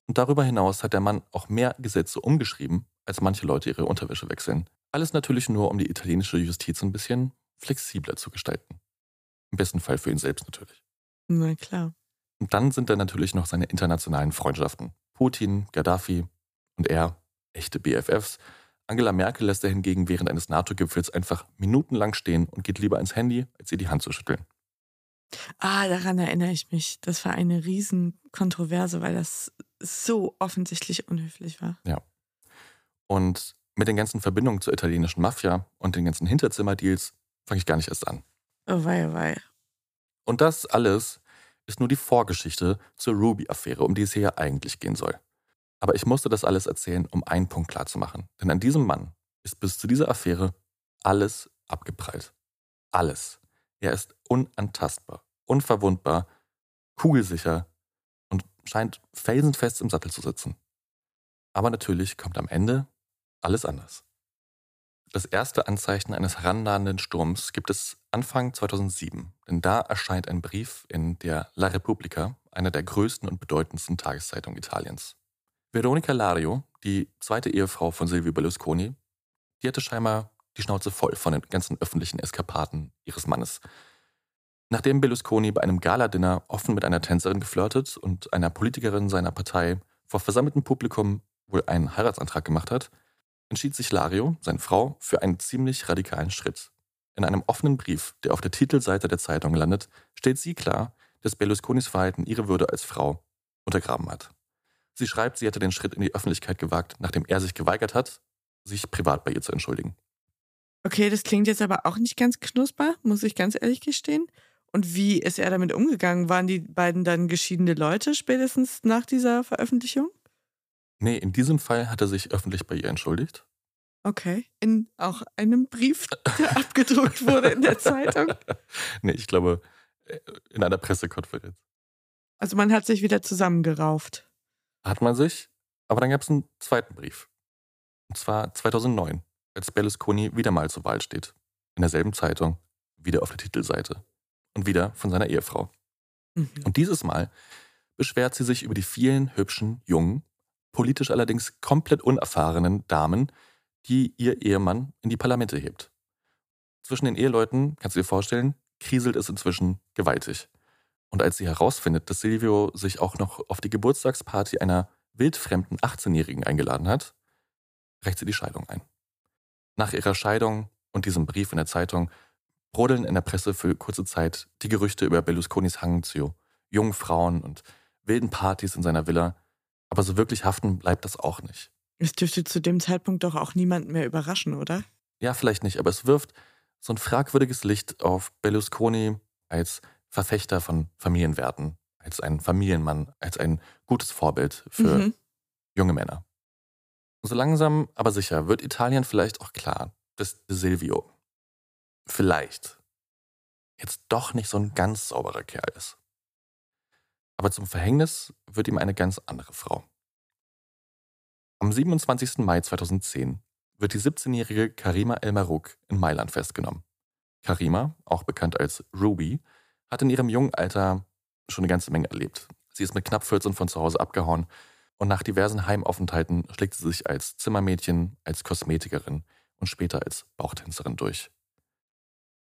Speaker 8: Und darüber hinaus hat der Mann auch mehr Gesetze umgeschrieben, als manche Leute ihre Unterwäsche wechseln. Alles natürlich nur, um die italienische Justiz ein bisschen flexibler zu gestalten. Im besten Fall für ihn selbst natürlich.
Speaker 7: Na klar.
Speaker 8: Und dann sind da natürlich noch seine internationalen Freundschaften. Putin, Gaddafi und er, echte BFFs. Angela Merkel lässt er hingegen während eines NATO-Gipfels einfach minutenlang stehen und geht lieber ins Handy, als ihr die Hand zu schütteln.
Speaker 7: Ah, daran erinnere ich mich. Das war eine Riesenkontroverse, weil das so offensichtlich unhöflich war.
Speaker 8: Ja. Und mit den ganzen Verbindungen zur italienischen Mafia und den ganzen Hinterzimmerdeals fange ich gar nicht erst an.
Speaker 7: Oh wei, oh wei.
Speaker 8: Und das alles ist nur die Vorgeschichte zur Ruby-Affäre, um die es hier eigentlich gehen soll. Aber ich musste das alles erzählen, um einen Punkt klarzumachen. Denn an diesem Mann ist bis zu dieser Affäre alles abgeprallt. Alles. Er ist unantastbar, unverwundbar, kugelsicher und scheint felsenfest im Sattel zu sitzen. Aber natürlich kommt am Ende alles anders. Das erste Anzeichen eines herannahenden Sturms gibt es Anfang 2007, denn da erscheint ein Brief in der La Repubblica, einer der größten und bedeutendsten Tageszeitungen Italiens. Veronica Lario, die zweite Ehefrau von Silvio Berlusconi, die hatte scheinbar die Schnauze voll von den ganzen öffentlichen Eskapaden ihres Mannes. Nachdem Berlusconi bei einem Galadinner offen mit einer Tänzerin geflirtet und einer Politikerin seiner Partei vor versammeltem Publikum wohl einen Heiratsantrag gemacht hat, entschied sich Lario, seine Frau, für einen ziemlich radikalen Schritt. In einem offenen Brief, der auf der Titelseite der Zeitung landet, stellt sie klar, dass Berlusconis Verhalten ihre Würde als Frau untergraben hat. Sie schreibt, sie hätte den Schritt in die Öffentlichkeit gewagt, nachdem er sich geweigert hat, sich privat bei ihr zu entschuldigen.
Speaker 7: Okay, das klingt jetzt aber auch nicht ganz knusper, muss ich ganz ehrlich gestehen. Und wie ist er damit umgegangen? Waren die beiden dann geschiedene Leute spätestens nach dieser Veröffentlichung?
Speaker 8: Nee, in diesem Fall hat er sich öffentlich bei ihr entschuldigt.
Speaker 7: Okay, in auch einem Brief, der abgedruckt wurde in der Zeitung.
Speaker 8: nee, ich glaube, äh, in einer Pressekonferenz.
Speaker 7: Also man hat sich wieder zusammengerauft.
Speaker 8: Hat man sich, aber dann gab es einen zweiten Brief. Und zwar 2009, als Berlusconi wieder mal zur Wahl steht. In derselben Zeitung, wieder auf der Titelseite. Und wieder von seiner Ehefrau.
Speaker 7: Mhm.
Speaker 8: Und dieses Mal beschwert sie sich über die vielen hübschen, jungen, politisch allerdings komplett unerfahrenen Damen, die ihr Ehemann in die Parlamente hebt. Zwischen den Eheleuten, kannst du dir vorstellen, kriselt es inzwischen gewaltig. Und als sie herausfindet, dass Silvio sich auch noch auf die Geburtstagsparty einer wildfremden 18-Jährigen eingeladen hat, reicht sie die Scheidung ein. Nach ihrer Scheidung und diesem Brief in der Zeitung brodeln in der Presse für kurze Zeit die Gerüchte über Berlusconis Hang zu jungen Frauen und wilden Partys in seiner Villa, aber so wirklich haften bleibt das auch nicht.
Speaker 7: Es dürfte zu dem Zeitpunkt doch auch niemanden mehr überraschen, oder?
Speaker 8: Ja, vielleicht nicht, aber es wirft so ein fragwürdiges Licht auf Berlusconi als Verfechter von Familienwerten, als ein Familienmann, als ein gutes Vorbild für
Speaker 7: Mhm.
Speaker 8: junge Männer. So langsam, aber sicher wird Italien vielleicht auch klar, dass Silvio vielleicht jetzt doch nicht so ein ganz sauberer Kerl ist. Aber zum Verhängnis wird ihm eine ganz andere Frau. Am 27. Mai 2010 wird die 17-jährige Karima El Marouk in Mailand festgenommen. Karima, auch bekannt als Ruby, hat in ihrem jungen Alter schon eine ganze Menge erlebt. Sie ist mit knapp 14 von zu Hause abgehauen und nach diversen Heimaufenthalten schlägt sie sich als Zimmermädchen, als Kosmetikerin und später als Bauchtänzerin durch.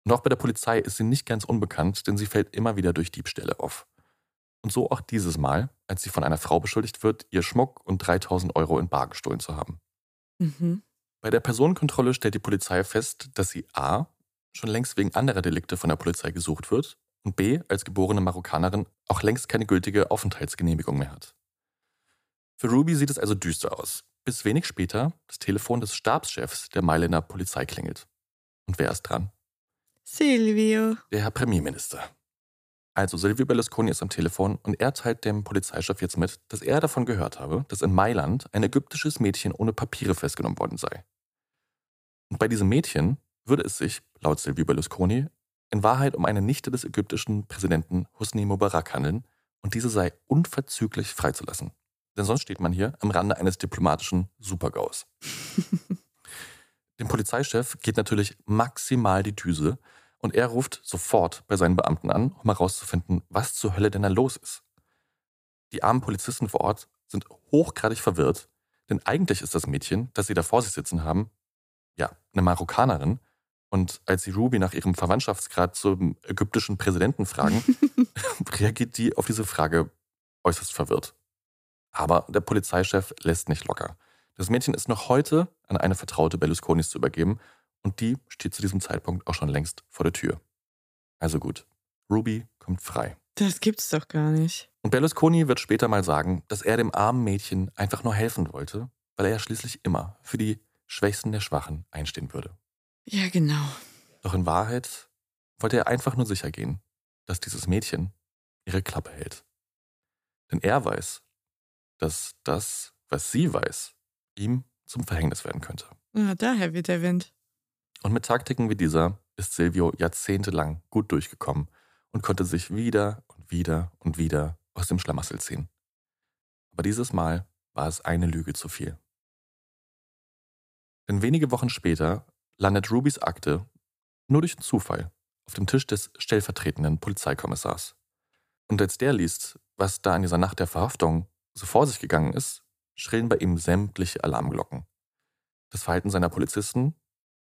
Speaker 8: Auch bei der Polizei ist sie nicht ganz unbekannt, denn sie fällt immer wieder durch Diebstähle auf. Und so auch dieses Mal, als sie von einer Frau beschuldigt wird, ihr Schmuck und 3000 Euro in Bar gestohlen zu haben.
Speaker 7: Mhm.
Speaker 8: Bei der Personenkontrolle stellt die Polizei fest, dass sie A. schon längst wegen anderer Delikte von der Polizei gesucht wird und B. als geborene Marokkanerin auch längst keine gültige Aufenthaltsgenehmigung mehr hat. Für Ruby sieht es also düster aus, bis wenig später das Telefon des Stabschefs der Mailänder Polizei klingelt. Und wer ist dran?
Speaker 7: Silvio.
Speaker 8: Der Herr Premierminister. Also Silvio Berlusconi ist am Telefon und er teilt dem Polizeichef jetzt mit, dass er davon gehört habe, dass in Mailand ein ägyptisches Mädchen ohne Papiere festgenommen worden sei. Und bei diesem Mädchen würde es sich, laut Silvio Berlusconi, in Wahrheit um eine Nichte des ägyptischen Präsidenten Hosni Mubarak handeln und diese sei unverzüglich freizulassen. Denn sonst steht man hier am Rande eines diplomatischen Supergaus. Dem Polizeichef geht natürlich maximal die Düse und er ruft sofort bei seinen Beamten an, um herauszufinden, was zur Hölle denn da los ist. Die armen Polizisten vor Ort sind hochgradig verwirrt, denn eigentlich ist das Mädchen, das sie da vor sich sitzen haben, ja, eine Marokkanerin. Und als sie Ruby nach ihrem Verwandtschaftsgrad zum ägyptischen Präsidenten fragen, reagiert die auf diese Frage äußerst verwirrt. Aber der Polizeichef lässt nicht locker. Das Mädchen ist noch heute an eine Vertraute Berlusconis zu übergeben und die steht zu diesem Zeitpunkt auch schon längst vor der Tür. Also gut, Ruby kommt frei.
Speaker 7: Das gibt's doch gar nicht.
Speaker 8: Und Berlusconi wird später mal sagen, dass er dem armen Mädchen einfach nur helfen wollte, weil er ja schließlich immer für die Schwächsten der Schwachen einstehen würde.
Speaker 7: Ja, genau.
Speaker 8: Doch in Wahrheit wollte er einfach nur sicher gehen, dass dieses Mädchen ihre Klappe hält. Denn er weiß, dass das, was sie weiß, ihm zum Verhängnis werden könnte.
Speaker 7: Ah, daher weht der Wind.
Speaker 8: Und mit Taktiken wie dieser ist Silvio jahrzehntelang gut durchgekommen und konnte sich wieder und wieder und wieder aus dem Schlamassel ziehen. Aber dieses Mal war es eine Lüge zu viel. Denn wenige Wochen später landet Rubys Akte nur durch Zufall auf dem Tisch des stellvertretenden Polizeikommissars. Und als der liest, was da in dieser Nacht der Verhaftung so vor sich gegangen ist, schrillen bei ihm sämtliche Alarmglocken. Das Verhalten seiner Polizisten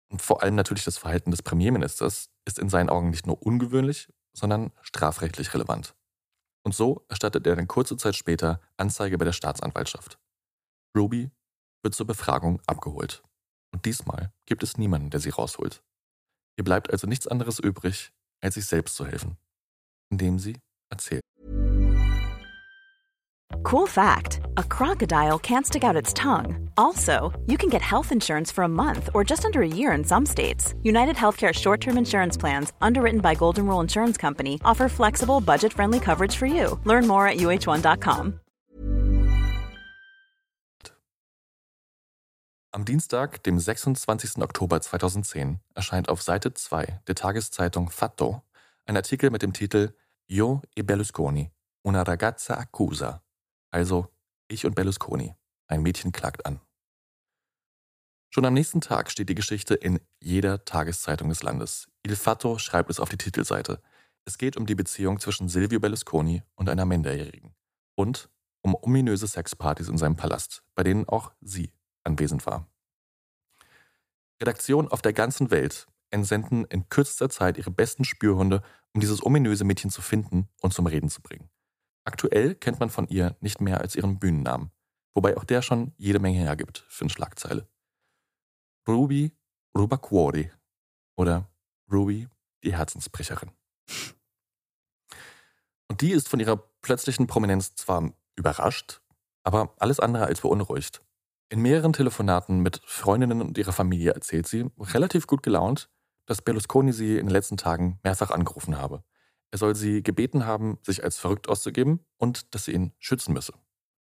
Speaker 8: und vor allem natürlich das Verhalten des Premierministers ist in seinen Augen nicht nur ungewöhnlich, sondern strafrechtlich relevant. Und so erstattet er dann kurze Zeit später Anzeige bei der Staatsanwaltschaft. Ruby wird zur Befragung abgeholt. Und diesmal gibt es niemanden, der sie rausholt. Ihr bleibt also nichts anderes übrig, als sich selbst zu helfen, indem sie erzählt.
Speaker 11: Cool fact a crocodile can't stick out its tongue. Also, you can get health insurance for a month or just under a year in some states. United Healthcare short term insurance plans, underwritten by Golden Rule Insurance Company, offer flexible, budget friendly coverage for you. Learn more at uh1.com.
Speaker 8: Am Dienstag, dem 26. Oktober 2010, erscheint auf Seite 2 der Tageszeitung Fatto ein Artikel mit dem Titel Io e Berlusconi, una ragazza accusa. Also ich und Berlusconi. Ein Mädchen klagt an. Schon am nächsten Tag steht die Geschichte in jeder Tageszeitung des Landes. Il Fatto schreibt es auf die Titelseite. Es geht um die Beziehung zwischen Silvio Berlusconi und einer Minderjährigen. Und um ominöse Sexpartys in seinem Palast, bei denen auch sie anwesend war. Redaktionen auf der ganzen Welt entsenden in kürzester Zeit ihre besten Spürhunde, um dieses ominöse Mädchen zu finden und zum Reden zu bringen. Aktuell kennt man von ihr nicht mehr als ihren Bühnennamen, wobei auch der schon jede Menge hergibt für eine Schlagzeile. Ruby Rubacuori oder Ruby die Herzensbrecherin. Und die ist von ihrer plötzlichen Prominenz zwar überrascht, aber alles andere als beunruhigt. In mehreren Telefonaten mit Freundinnen und ihrer Familie erzählt sie, relativ gut gelaunt, dass Berlusconi sie in den letzten Tagen mehrfach angerufen habe. Er soll sie gebeten haben, sich als verrückt auszugeben und dass sie ihn schützen müsse.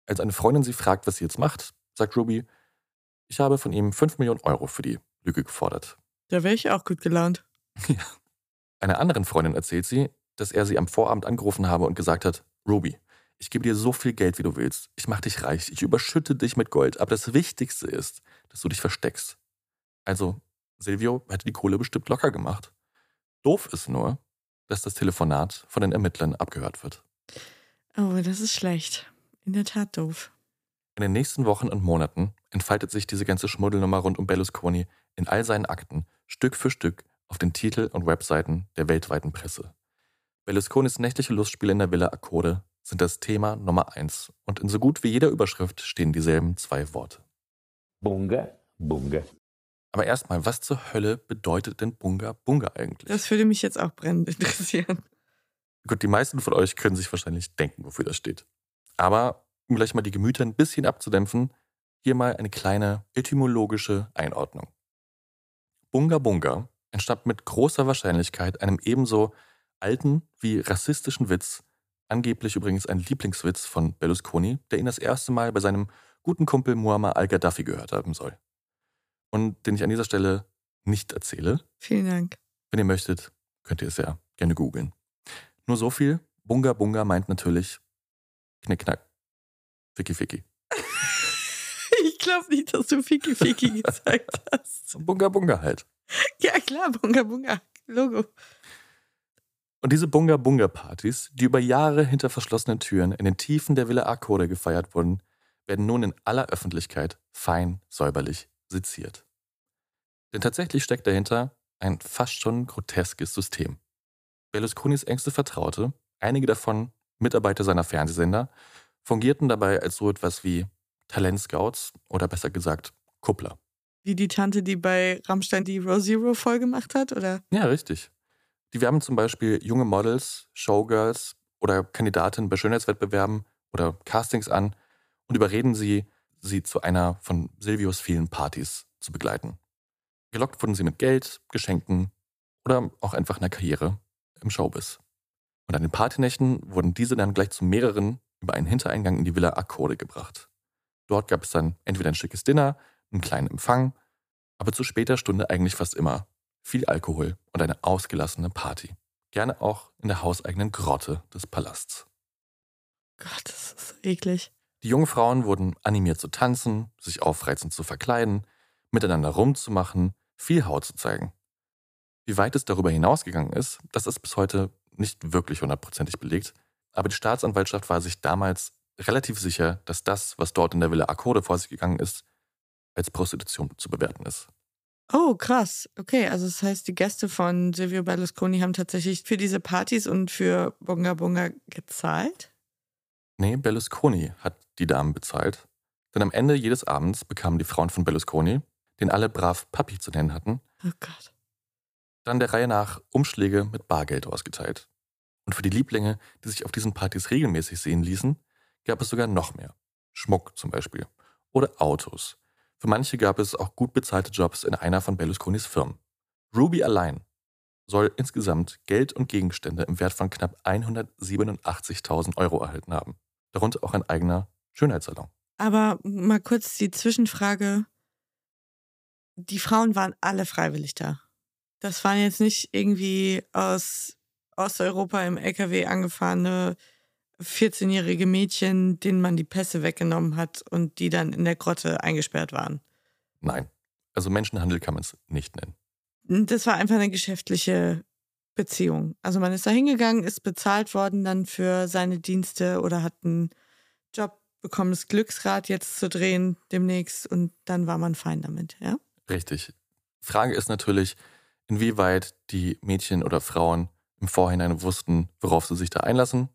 Speaker 8: Als eine Freundin sie fragt, was sie jetzt macht, sagt Ruby, ich habe von ihm 5 Millionen Euro für die Lüge gefordert.
Speaker 7: Da wäre ich auch gut gelaunt.
Speaker 8: Ja. Einer anderen Freundin erzählt sie, dass er sie am Vorabend angerufen habe und gesagt hat, Ruby, ich gebe dir so viel Geld, wie du willst. Ich mache dich reich. Ich überschütte dich mit Gold. Aber das Wichtigste ist, dass du dich versteckst. Also, Silvio hätte die Kohle bestimmt locker gemacht. Doof ist nur, dass das Telefonat von den Ermittlern abgehört wird.
Speaker 7: Oh, das ist schlecht. In der Tat doof.
Speaker 8: In den nächsten Wochen und Monaten entfaltet sich diese ganze Schmuddelnummer rund um Berlusconi in all seinen Akten Stück für Stück auf den Titel und Webseiten der weltweiten Presse. Berlusconis nächtliche Lustspiele in der Villa Accode sind das Thema Nummer eins und in so gut wie jeder Überschrift stehen dieselben zwei Worte.
Speaker 9: Bunga, Bunga.
Speaker 8: Aber erstmal, was zur Hölle bedeutet denn Bunga Bunga eigentlich?
Speaker 7: Das würde mich jetzt auch brennend interessieren.
Speaker 8: Gut, die meisten von euch können sich wahrscheinlich denken, wofür das steht. Aber um gleich mal die Gemüter ein bisschen abzudämpfen, hier mal eine kleine etymologische Einordnung. Bunga Bunga entstammt mit großer Wahrscheinlichkeit einem ebenso alten wie rassistischen Witz, angeblich übrigens ein Lieblingswitz von Berlusconi, der ihn das erste Mal bei seinem guten Kumpel Muammar al-Gaddafi gehört haben soll. Und den ich an dieser Stelle nicht erzähle.
Speaker 7: Vielen Dank.
Speaker 8: Wenn ihr möchtet, könnt ihr es ja gerne googeln. Nur so viel. Bunga Bunga meint natürlich Knickknack. Ficky Ficky.
Speaker 7: ich glaube nicht, dass du Ficky Ficky gesagt hast.
Speaker 8: Bunga Bunga halt.
Speaker 7: Ja, klar, Bunga Bunga. Logo.
Speaker 8: Und diese Bunga Bunga Partys, die über Jahre hinter verschlossenen Türen in den Tiefen der Villa Arcode gefeiert wurden, werden nun in aller Öffentlichkeit fein säuberlich seziert. Denn tatsächlich steckt dahinter ein fast schon groteskes System. Berlusconis engste Vertraute, einige davon Mitarbeiter seiner Fernsehsender, fungierten dabei als so etwas wie Talentscouts oder besser gesagt Kuppler.
Speaker 7: Wie die Tante, die bei Rammstein die Row Zero voll gemacht hat, oder?
Speaker 8: Ja, richtig. Die werben zum Beispiel junge Models, Showgirls oder Kandidatinnen bei Schönheitswettbewerben oder Castings an und überreden sie, sie zu einer von Silvios vielen Partys zu begleiten. Gelockt wurden sie mit Geld, Geschenken oder auch einfach einer Karriere im Showbiz. Und an den Partynächten wurden diese dann gleich zu mehreren über einen Hintereingang in die Villa Akkorde gebracht. Dort gab es dann entweder ein schickes Dinner, einen kleinen Empfang, aber zu später Stunde eigentlich fast immer viel Alkohol und eine ausgelassene Party. Gerne auch in der hauseigenen Grotte des Palasts.
Speaker 7: Gott, das ist eklig.
Speaker 8: Die jungen Frauen wurden animiert zu tanzen, sich aufreizend zu verkleiden, miteinander rumzumachen, viel Haut zu zeigen. Wie weit es darüber hinausgegangen ist, das ist bis heute nicht wirklich hundertprozentig belegt, aber die Staatsanwaltschaft war sich damals relativ sicher, dass das, was dort in der Villa Akkorde vor sich gegangen ist, als Prostitution zu bewerten ist.
Speaker 7: Oh, krass. Okay, also das heißt, die Gäste von Silvio Berlusconi haben tatsächlich für diese Partys und für Bunga Bunga gezahlt?
Speaker 8: Nee, Berlusconi hat die Damen bezahlt. Denn am Ende jedes Abends bekamen die Frauen von Berlusconi, den alle brav Papi zu nennen hatten,
Speaker 7: oh Gott.
Speaker 8: dann der Reihe nach Umschläge mit Bargeld ausgeteilt. Und für die Lieblinge, die sich auf diesen Partys regelmäßig sehen ließen, gab es sogar noch mehr. Schmuck zum Beispiel. Oder Autos. Für manche gab es auch gut bezahlte Jobs in einer von Berlusconis Firmen. Ruby allein soll insgesamt Geld und Gegenstände im Wert von knapp 187.000 Euro erhalten haben. Darunter auch ein eigener Schönheitssalon.
Speaker 7: Aber mal kurz die Zwischenfrage. Die Frauen waren alle freiwillig da. Das waren jetzt nicht irgendwie aus Osteuropa im LKW angefahrene 14-jährige Mädchen, denen man die Pässe weggenommen hat und die dann in der Grotte eingesperrt waren.
Speaker 8: Nein. Also Menschenhandel kann man es nicht nennen.
Speaker 7: Das war einfach eine geschäftliche Beziehung. Also man ist da hingegangen, ist bezahlt worden dann für seine Dienste oder hat einen Job bekommen, das Glücksrad jetzt zu drehen demnächst und dann war man fein damit, ja?
Speaker 8: Richtig. Frage ist natürlich, inwieweit die Mädchen oder Frauen im Vorhinein wussten, worauf sie sich da einlassen.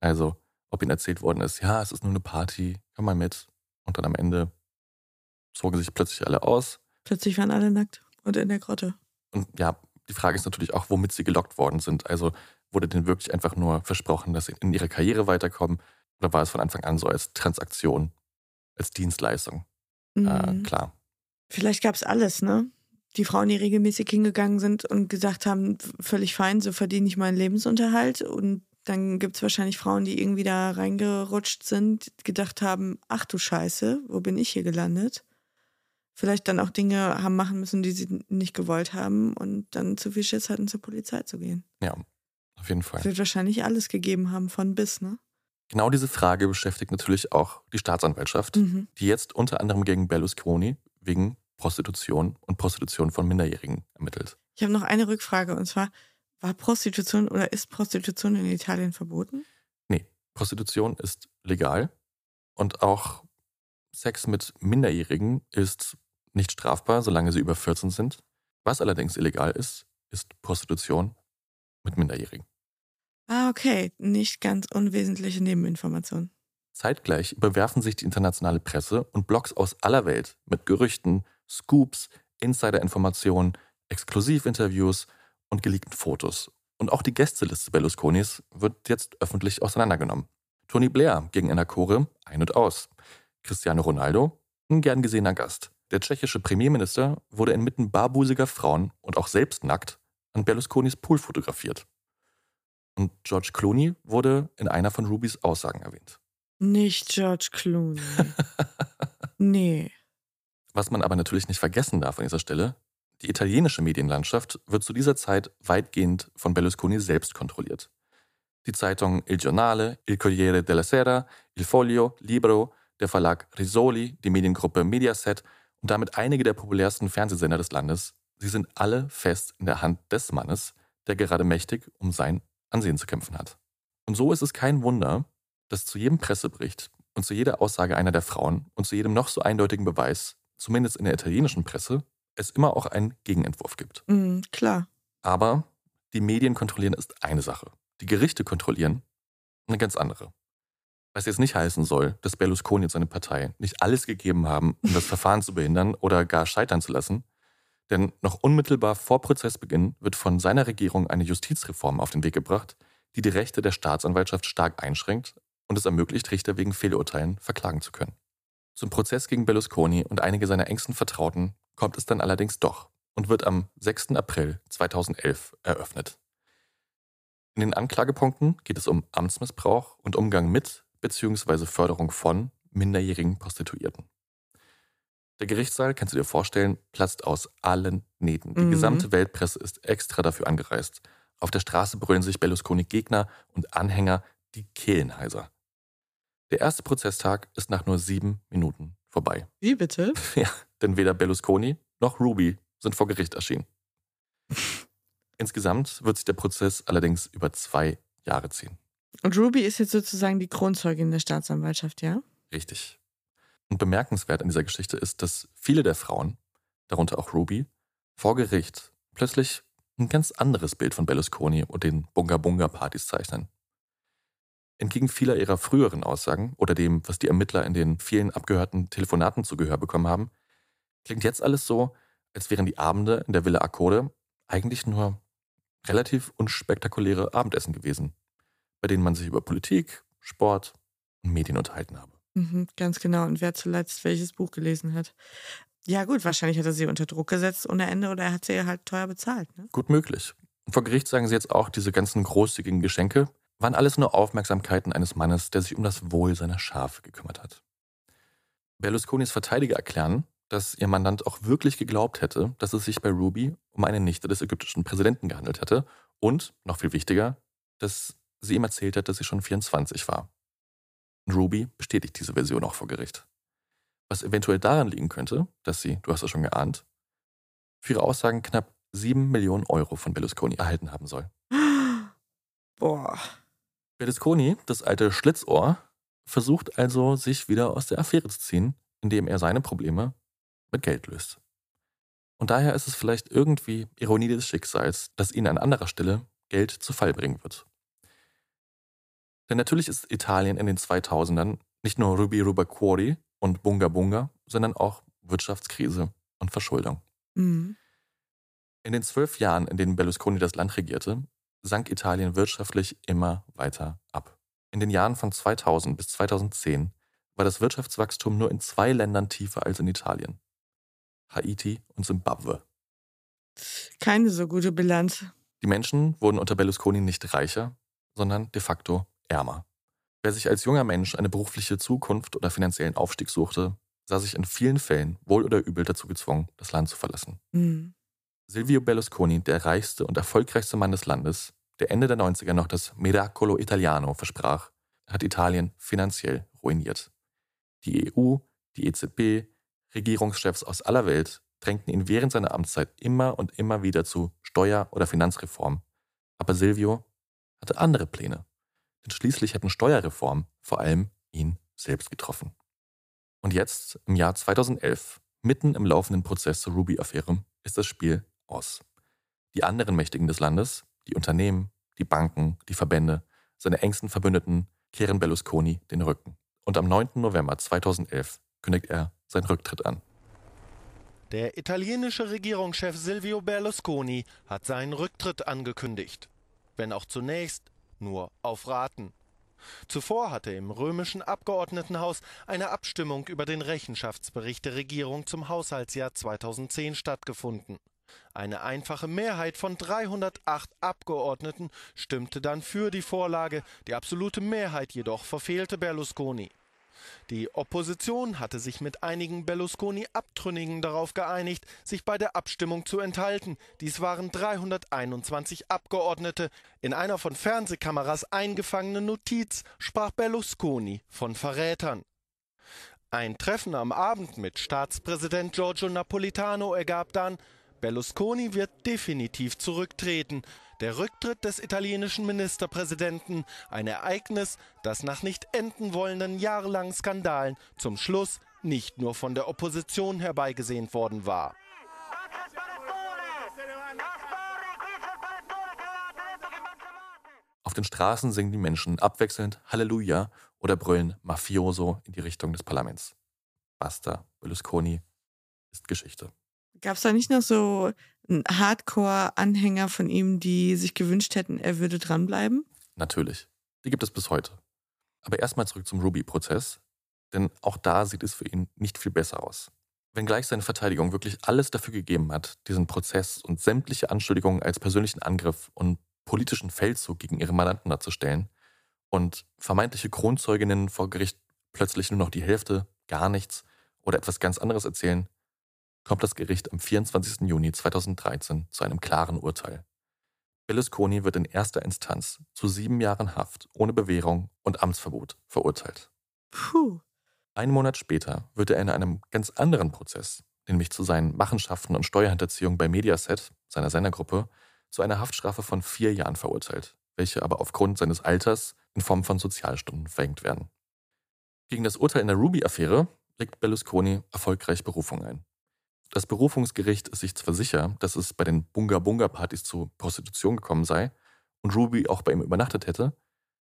Speaker 8: Also, ob ihnen erzählt worden ist, ja, es ist nur eine Party, komm mal mit. Und dann am Ende zogen sich plötzlich alle aus.
Speaker 7: Plötzlich waren alle nackt und in der Grotte.
Speaker 8: Und ja, die Frage ist natürlich auch, womit sie gelockt worden sind. Also wurde denen wirklich einfach nur versprochen, dass sie in ihre Karriere weiterkommen? Oder war es von Anfang an so als Transaktion, als Dienstleistung? äh,
Speaker 7: Mhm.
Speaker 8: klar.
Speaker 7: Vielleicht gab es alles, ne? Die Frauen, die regelmäßig hingegangen sind und gesagt haben, völlig fein, so verdiene ich meinen Lebensunterhalt. Und dann gibt es wahrscheinlich Frauen, die irgendwie da reingerutscht sind, gedacht haben, ach du Scheiße, wo bin ich hier gelandet? Vielleicht dann auch Dinge haben machen müssen, die sie nicht gewollt haben und dann zu viel Schiss hatten, zur Polizei zu gehen.
Speaker 8: Ja, auf jeden
Speaker 7: Es
Speaker 8: Fall.
Speaker 7: wird wahrscheinlich alles gegeben haben von bis, ne?
Speaker 8: Genau diese Frage beschäftigt natürlich auch die Staatsanwaltschaft,
Speaker 7: Mhm.
Speaker 8: die jetzt unter anderem gegen Berlusconi wegen Prostitution und Prostitution von Minderjährigen ermittelt.
Speaker 7: Ich habe noch eine Rückfrage und zwar, war Prostitution oder ist Prostitution in Italien verboten?
Speaker 8: Nee, Prostitution ist legal und auch Sex mit Minderjährigen ist nicht strafbar, solange sie über 14 sind. Was allerdings illegal ist, ist Prostitution mit Minderjährigen.
Speaker 7: Ah, okay. Nicht ganz unwesentliche Nebeninformation.
Speaker 8: Zeitgleich überwerfen sich die internationale Presse und Blogs aus aller Welt mit Gerüchten, Scoops, Insider-Informationen, Exklusivinterviews und geleakten Fotos. Und auch die Gästeliste Berlusconis wird jetzt öffentlich auseinandergenommen. Tony Blair gegen Anna Kore ein und aus. Cristiano Ronaldo, ein gern gesehener Gast. Der tschechische Premierminister wurde inmitten barbusiger Frauen und auch selbst nackt an Berlusconis Pool fotografiert. Und George Clooney wurde in einer von Rubys Aussagen erwähnt.
Speaker 7: Nicht George Clooney. nee.
Speaker 8: Was man aber natürlich nicht vergessen darf an dieser Stelle, die italienische Medienlandschaft wird zu dieser Zeit weitgehend von Berlusconi selbst kontrolliert. Die Zeitungen Il Giornale, Il Corriere della Sera, Il Foglio, Libro, der Verlag Risoli, die Mediengruppe Mediaset und damit einige der populärsten Fernsehsender des Landes, sie sind alle fest in der Hand des Mannes, der gerade mächtig um sein Ansehen zu kämpfen hat. Und so ist es kein Wunder, dass zu jedem Pressebericht und zu jeder Aussage einer der Frauen und zu jedem noch so eindeutigen Beweis, zumindest in der italienischen Presse, es immer auch einen Gegenentwurf gibt.
Speaker 7: Mhm, klar.
Speaker 8: Aber die Medien kontrollieren ist eine Sache. Die Gerichte kontrollieren eine ganz andere. Was jetzt nicht heißen soll, dass Berlusconi und seine Partei nicht alles gegeben haben, um das Verfahren zu behindern oder gar scheitern zu lassen. Denn noch unmittelbar vor Prozessbeginn wird von seiner Regierung eine Justizreform auf den Weg gebracht, die die Rechte der Staatsanwaltschaft stark einschränkt und es ermöglicht, Richter wegen Fehlurteilen verklagen zu können. Zum Prozess gegen Berlusconi und einige seiner engsten Vertrauten kommt es dann allerdings doch und wird am 6. April 2011 eröffnet. In den Anklagepunkten geht es um Amtsmissbrauch und Umgang mit bzw. Förderung von minderjährigen Prostituierten. Der Gerichtssaal, kannst du dir vorstellen, platzt aus allen Nähten. Die
Speaker 7: Mhm.
Speaker 8: gesamte Weltpresse ist extra dafür angereist. Auf der Straße brüllen sich Berlusconi-Gegner und Anhänger die Kehlenheiser. Der erste Prozesstag ist nach nur sieben Minuten vorbei.
Speaker 7: Wie bitte?
Speaker 8: Ja, denn weder Berlusconi noch Ruby sind vor Gericht erschienen. Insgesamt wird sich der Prozess allerdings über zwei Jahre ziehen.
Speaker 7: Und Ruby ist jetzt sozusagen die Kronzeugin der Staatsanwaltschaft, ja?
Speaker 8: Richtig. Und bemerkenswert an dieser Geschichte ist, dass viele der Frauen, darunter auch Ruby, vor Gericht plötzlich ein ganz anderes Bild von Berlusconi und den Bunga-Bunga-Partys zeichnen. Entgegen vieler ihrer früheren Aussagen oder dem, was die Ermittler in den vielen abgehörten Telefonaten zu Gehör bekommen haben, klingt jetzt alles so, als wären die Abende in der Villa Accode eigentlich nur relativ unspektakuläre Abendessen gewesen, bei denen man sich über Politik, Sport und Medien unterhalten habe.
Speaker 7: Mhm, ganz genau. Und wer zuletzt welches Buch gelesen hat. Ja, gut, wahrscheinlich hat er sie unter Druck gesetzt ohne Ende oder er hat sie halt teuer bezahlt. Ne?
Speaker 8: Gut möglich. Und vor Gericht sagen sie jetzt auch, diese ganzen großzügigen Geschenke waren alles nur Aufmerksamkeiten eines Mannes, der sich um das Wohl seiner Schafe gekümmert hat. Berlusconis Verteidiger erklären, dass ihr Mandant auch wirklich geglaubt hätte, dass es sich bei Ruby um eine Nichte des ägyptischen Präsidenten gehandelt hätte und, noch viel wichtiger, dass sie ihm erzählt hat, dass sie schon 24 war. Und Ruby bestätigt diese Version auch vor Gericht. Was eventuell daran liegen könnte, dass sie, du hast es schon geahnt, für ihre Aussagen knapp 7 Millionen Euro von Berlusconi erhalten haben soll.
Speaker 7: Boah.
Speaker 8: Berlusconi, das alte Schlitzohr, versucht also, sich wieder aus der Affäre zu ziehen, indem er seine Probleme mit Geld löst. Und daher ist es vielleicht irgendwie Ironie des Schicksals, dass ihn an anderer Stelle Geld zu Fall bringen wird. Denn natürlich ist Italien in den 2000ern nicht nur Ruby Rubacuori und Bunga Bunga, sondern auch Wirtschaftskrise und Verschuldung.
Speaker 7: Mhm.
Speaker 8: In den zwölf Jahren, in denen Berlusconi das Land regierte, sank Italien wirtschaftlich immer weiter ab. In den Jahren von 2000 bis 2010 war war das Wirtschaftswachstum nur in zwei Ländern tiefer als in Italien. Haiti und Simbabwe.
Speaker 7: Keine so gute Bilanz.
Speaker 8: Die Menschen wurden unter Berlusconi nicht reicher, sondern de facto ärmer. Wer sich als junger Mensch eine berufliche Zukunft oder finanziellen Aufstieg suchte, sah sich in vielen Fällen wohl oder übel dazu gezwungen, das Land zu verlassen.
Speaker 7: Mhm.
Speaker 8: Silvio Berlusconi, der reichste und erfolgreichste Mann des Landes, der Ende der 90er noch das Miracolo Italiano versprach, hat Italien finanziell ruiniert. Die EU, die EZB, Regierungschefs aus aller Welt drängten ihn während seiner Amtszeit immer und immer wieder zu Steuer- oder Finanzreform. Aber Silvio hatte andere Pläne. Denn schließlich hätten Steuerreformen vor allem ihn selbst getroffen. Und jetzt, im Jahr 2011, mitten im laufenden Prozess zur Ruby-Affäre, ist das Spiel aus. Die anderen Mächtigen des Landes, die Unternehmen, die Banken, die Verbände, seine engsten Verbündeten kehren Berlusconi den Rücken. Und am 9. November 2011 kündigt er seinen Rücktritt an.
Speaker 12: Der italienische Regierungschef Silvio Berlusconi hat seinen Rücktritt angekündigt. Wenn auch zunächst nur auf Raten. Zuvor hatte im römischen Abgeordnetenhaus eine Abstimmung über den Rechenschaftsbericht der Regierung zum Haushaltsjahr 2010 stattgefunden. Eine einfache Mehrheit von 308 Abgeordneten stimmte dann für die Vorlage, die absolute Mehrheit jedoch verfehlte Berlusconi. Die Opposition hatte sich mit einigen Berlusconi-Abtrünnigen darauf geeinigt, sich bei der Abstimmung zu enthalten. Dies waren 321 Abgeordnete. In einer von Fernsehkameras eingefangenen Notiz sprach Berlusconi von Verrätern. Ein Treffen am Abend mit Staatspräsident Giorgio Napolitano ergab dann, Berlusconi wird definitiv zurücktreten. Der Rücktritt des italienischen Ministerpräsidenten, ein Ereignis, das nach nicht enden wollenden jahrelangen Skandalen zum Schluss nicht nur von der Opposition herbeigesehnt worden war.
Speaker 8: Auf den Straßen singen die Menschen abwechselnd Halleluja oder brüllen Mafioso in die Richtung des Parlaments. Basta, Berlusconi ist Geschichte.
Speaker 7: Gab es da nicht noch so Hardcore-Anhänger von ihm, die sich gewünscht hätten, er würde dranbleiben?
Speaker 8: Natürlich. Die gibt es bis heute. Aber erstmal zurück zum Ruby-Prozess, denn auch da sieht es für ihn nicht viel besser aus. Wenngleich seine Verteidigung wirklich alles dafür gegeben hat, diesen Prozess und sämtliche Anschuldigungen als persönlichen Angriff und politischen Feldzug gegen ihre Mandanten darzustellen und vermeintliche Kronzeuginnen vor Gericht plötzlich nur noch die Hälfte, gar nichts oder etwas ganz anderes erzählen, kommt das Gericht am 24. Juni 2013 zu einem klaren Urteil. Berlusconi wird in erster Instanz zu sieben Jahren Haft ohne Bewährung und Amtsverbot verurteilt.
Speaker 7: Puh.
Speaker 8: Einen Monat später wird er in einem ganz anderen Prozess, nämlich zu seinen Machenschaften und Steuerhinterziehung bei Mediaset, seiner Sendergruppe, zu einer Haftstrafe von vier Jahren verurteilt, welche aber aufgrund seines Alters in Form von Sozialstunden verhängt werden. Gegen das Urteil in der Ruby-Affäre legt Berlusconi erfolgreich Berufung ein. Das Berufungsgericht ist sich zwar sicher, dass es bei den Bunga-Bunga-Partys zu Prostitution gekommen sei und Ruby auch bei ihm übernachtet hätte,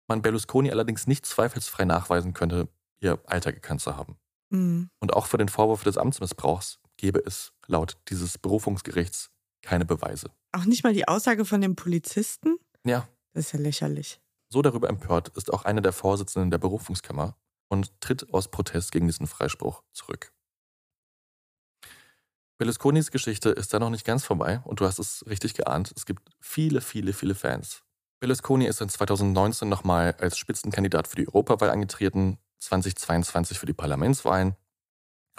Speaker 8: man Berlusconi allerdings nicht zweifelsfrei nachweisen könnte, ihr Alter gekannt zu haben.
Speaker 7: Mhm.
Speaker 8: Und auch für den Vorwurf des Amtsmissbrauchs gäbe es laut dieses Berufungsgerichts keine Beweise.
Speaker 7: Auch nicht mal die Aussage von dem Polizisten?
Speaker 8: Ja.
Speaker 7: Das ist ja lächerlich.
Speaker 8: So darüber empört ist auch einer der Vorsitzenden der Berufungskammer und tritt aus Protest gegen diesen Freispruch zurück. Berlusconis Geschichte ist da noch nicht ganz vorbei und du hast es richtig geahnt. Es gibt viele, viele, viele Fans. Berlusconi ist in 2019 nochmal als Spitzenkandidat für die Europawahl angetreten, 2022 für die Parlamentswahlen,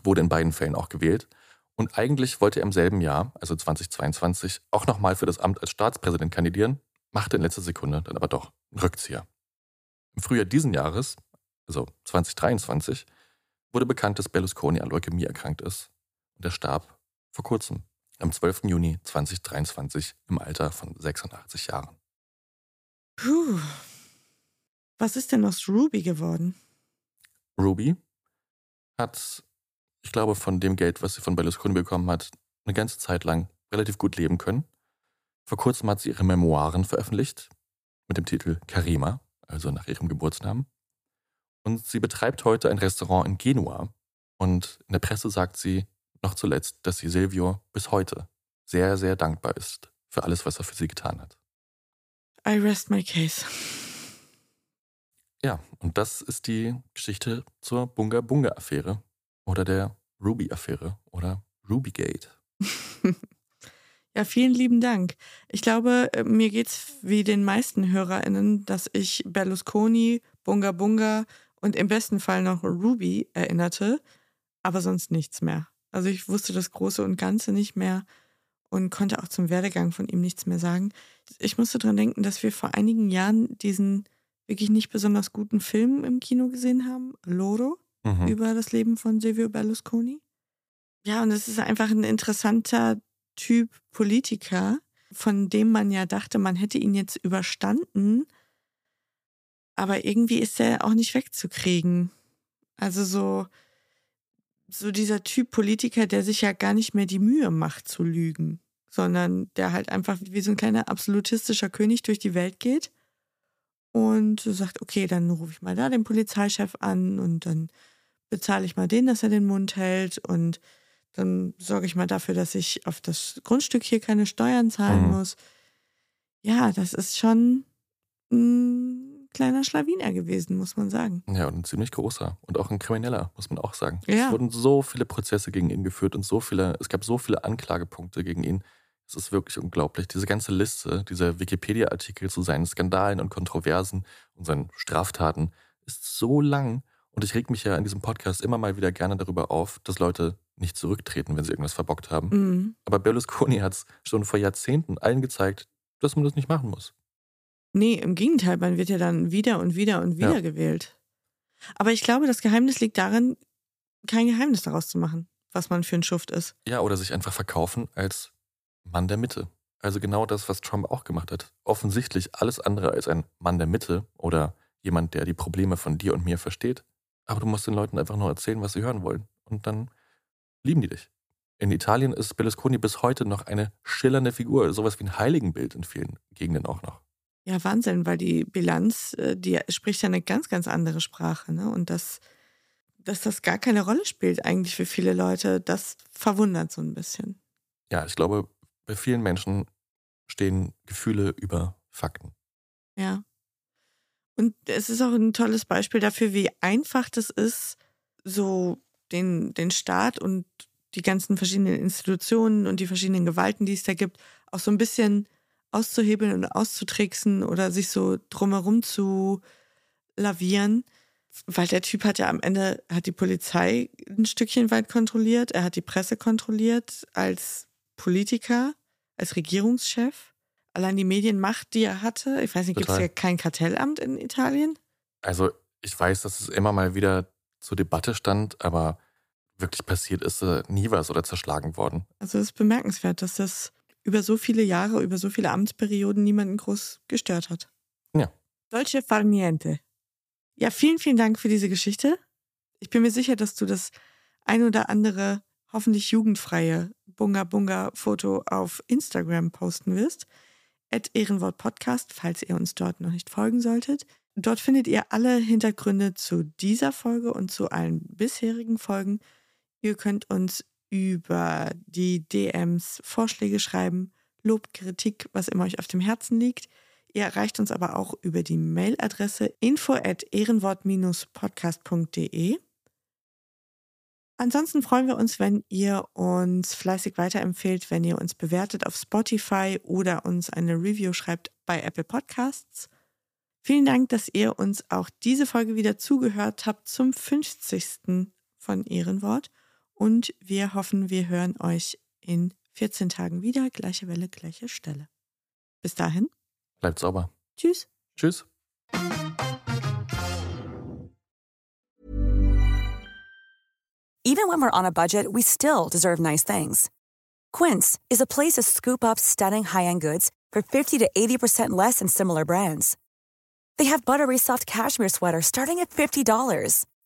Speaker 8: wurde in beiden Fällen auch gewählt. Und eigentlich wollte er im selben Jahr, also 2022, auch nochmal für das Amt als Staatspräsident kandidieren, machte in letzter Sekunde dann aber doch einen Rückzieher. Im Frühjahr diesen Jahres, also 2023, wurde bekannt, dass Berlusconi an Leukämie erkrankt ist und er starb vor kurzem, am 12. Juni 2023 im Alter von 86 Jahren.
Speaker 7: Puh. Was ist denn aus Ruby geworden?
Speaker 8: Ruby hat, ich glaube, von dem Geld, was sie von Berlusconi bekommen hat, eine ganze Zeit lang relativ gut leben können. Vor kurzem hat sie ihre Memoiren veröffentlicht mit dem Titel Karima, also nach ihrem Geburtsnamen. Und sie betreibt heute ein Restaurant in Genua. Und in der Presse sagt sie, noch zuletzt, dass sie Silvio bis heute sehr, sehr dankbar ist für alles, was er für sie getan hat.
Speaker 7: I rest my case.
Speaker 8: Ja, und das ist die Geschichte zur Bunga Bunga Affäre oder der Ruby Affäre oder Rubygate.
Speaker 7: Ja, vielen lieben Dank. Ich glaube, äh, mir geht's wie den meisten HörerInnen, dass ich Berlusconi, Bunga Bunga und im besten Fall noch Ruby erinnerte, aber sonst nichts mehr. Also ich wusste das Große und Ganze nicht mehr und konnte auch zum Werdegang von ihm nichts mehr sagen. Ich musste dran denken, dass wir vor einigen Jahren diesen wirklich nicht besonders guten Film im Kino gesehen haben, Loro,
Speaker 8: Mhm.
Speaker 7: über das Leben von Silvio Berlusconi. Ja, und es ist einfach ein interessanter Typ Politiker, von dem man ja dachte, man hätte ihn jetzt überstanden. Aber irgendwie ist er auch nicht wegzukriegen. Also so, so dieser Typ Politiker, der sich ja gar nicht mehr die Mühe macht zu lügen, sondern der halt einfach wie so ein kleiner absolutistischer König durch die Welt geht und sagt, okay, dann rufe ich mal da den Polizeichef an und dann bezahle ich mal den, dass er den Mund hält und dann sorge ich mal dafür, dass ich auf das Grundstück hier keine Steuern zahlen
Speaker 8: Mhm.
Speaker 7: muss. Ja, das ist schon ein kleiner Schlawiner gewesen, muss man sagen.
Speaker 8: Ja, und ein ziemlich großer und auch ein krimineller, muss man auch sagen.
Speaker 7: Ja.
Speaker 8: Es wurden so viele Prozesse gegen ihn geführt und so viele, es gab so viele Anklagepunkte gegen ihn. Es ist wirklich unglaublich. Diese ganze Liste, dieser Wikipedia-Artikel zu seinen Skandalen und Kontroversen und seinen Straftaten ist so lang. Und ich reg mich ja in diesem Podcast immer mal wieder gerne darüber auf, dass Leute nicht zurücktreten, wenn sie irgendwas verbockt haben.
Speaker 7: Mhm.
Speaker 8: Aber Berlusconi hat es schon vor Jahrzehnten allen gezeigt, dass man das nicht machen muss.
Speaker 7: Nee, im Gegenteil, man wird ja dann wieder und wieder und wieder
Speaker 8: Ja.
Speaker 7: gewählt. Aber ich glaube, das Geheimnis liegt darin, kein Geheimnis daraus zu machen, was man für ein Schuft ist.
Speaker 8: Ja, oder sich einfach verkaufen als Mann der Mitte. Also genau das, was Trump auch gemacht hat. Offensichtlich alles andere als ein Mann der Mitte oder jemand, der die Probleme von dir und mir versteht. Aber du musst den Leuten einfach nur erzählen, was sie hören wollen. Und dann lieben die dich. In Italien ist Berlusconi bis heute noch eine schillernde Figur, sowas wie ein Heiligenbild in vielen Gegenden auch noch.
Speaker 7: Ja, Wahnsinn, weil die Bilanz, äh, die spricht ja eine ganz, ganz andere Sprache. Ne? Und das, dass das gar keine Rolle spielt eigentlich für viele Leute, das verwundert so ein bisschen.
Speaker 8: Ja, ich glaube, bei vielen Menschen stehen Gefühle über Fakten.
Speaker 7: Ja. Und es ist auch ein tolles Beispiel dafür, wie einfach das ist, so den, den Staat und die ganzen verschiedenen Institutionen und die verschiedenen Gewalten, die es da gibt, auch so ein bisschen auszuhebeln und auszutricksen oder sich so drumherum zu lavieren. Weil der Typ hat ja am Ende, hat die Polizei ein Stückchen weit kontrolliert, er hat die Presse kontrolliert als Politiker, als Regierungschef. Allein die Medienmacht, die er hatte. Ich weiß nicht, gibt es ja kein Kartellamt in Italien?
Speaker 8: Also ich weiß, dass es immer mal wieder zur Debatte stand, aber wirklich passiert ist äh, nie was oder zerschlagen worden.
Speaker 7: Also es ist bemerkenswert, dass das über so viele Jahre, über so viele Amtsperioden niemanden groß gestört hat.
Speaker 8: Ja.
Speaker 7: Dolce far niente. Ja, vielen, vielen Dank für diese Geschichte. Ich bin mir sicher, dass du das ein oder andere hoffentlich jugendfreie Bunga Bunga Foto auf Instagram posten wirst. At Ehrenwort Podcast, falls ihr uns dort noch nicht folgen solltet. Dort findet ihr alle Hintergründe zu dieser Folge und zu allen bisherigen Folgen. Ihr könnt uns über die DMs Vorschläge schreiben, Lob, Kritik, was immer euch auf dem Herzen liegt. Ihr erreicht uns aber auch über die Mailadresse info at ehrenwort-podcast.de. Ansonsten freuen wir uns, wenn ihr uns fleißig weiterempfehlt, wenn ihr uns bewertet auf Spotify oder uns eine Review schreibt bei Apple Podcasts. Vielen Dank, dass ihr uns auch diese Folge wieder zugehört habt zum 50. von Ehrenwort. Und wir hoffen, wir hören euch in 14 Tagen wieder. Gleiche Welle, gleiche Stelle. Bis dahin.
Speaker 8: Bleibt sauber.
Speaker 7: Tschüss.
Speaker 8: Tschüss.
Speaker 13: Even when we're on a budget, we still deserve nice things. Quince is a place to scoop up stunning high-end goods for 50 to 80% less than similar brands. They have buttery soft cashmere sweaters starting at $50,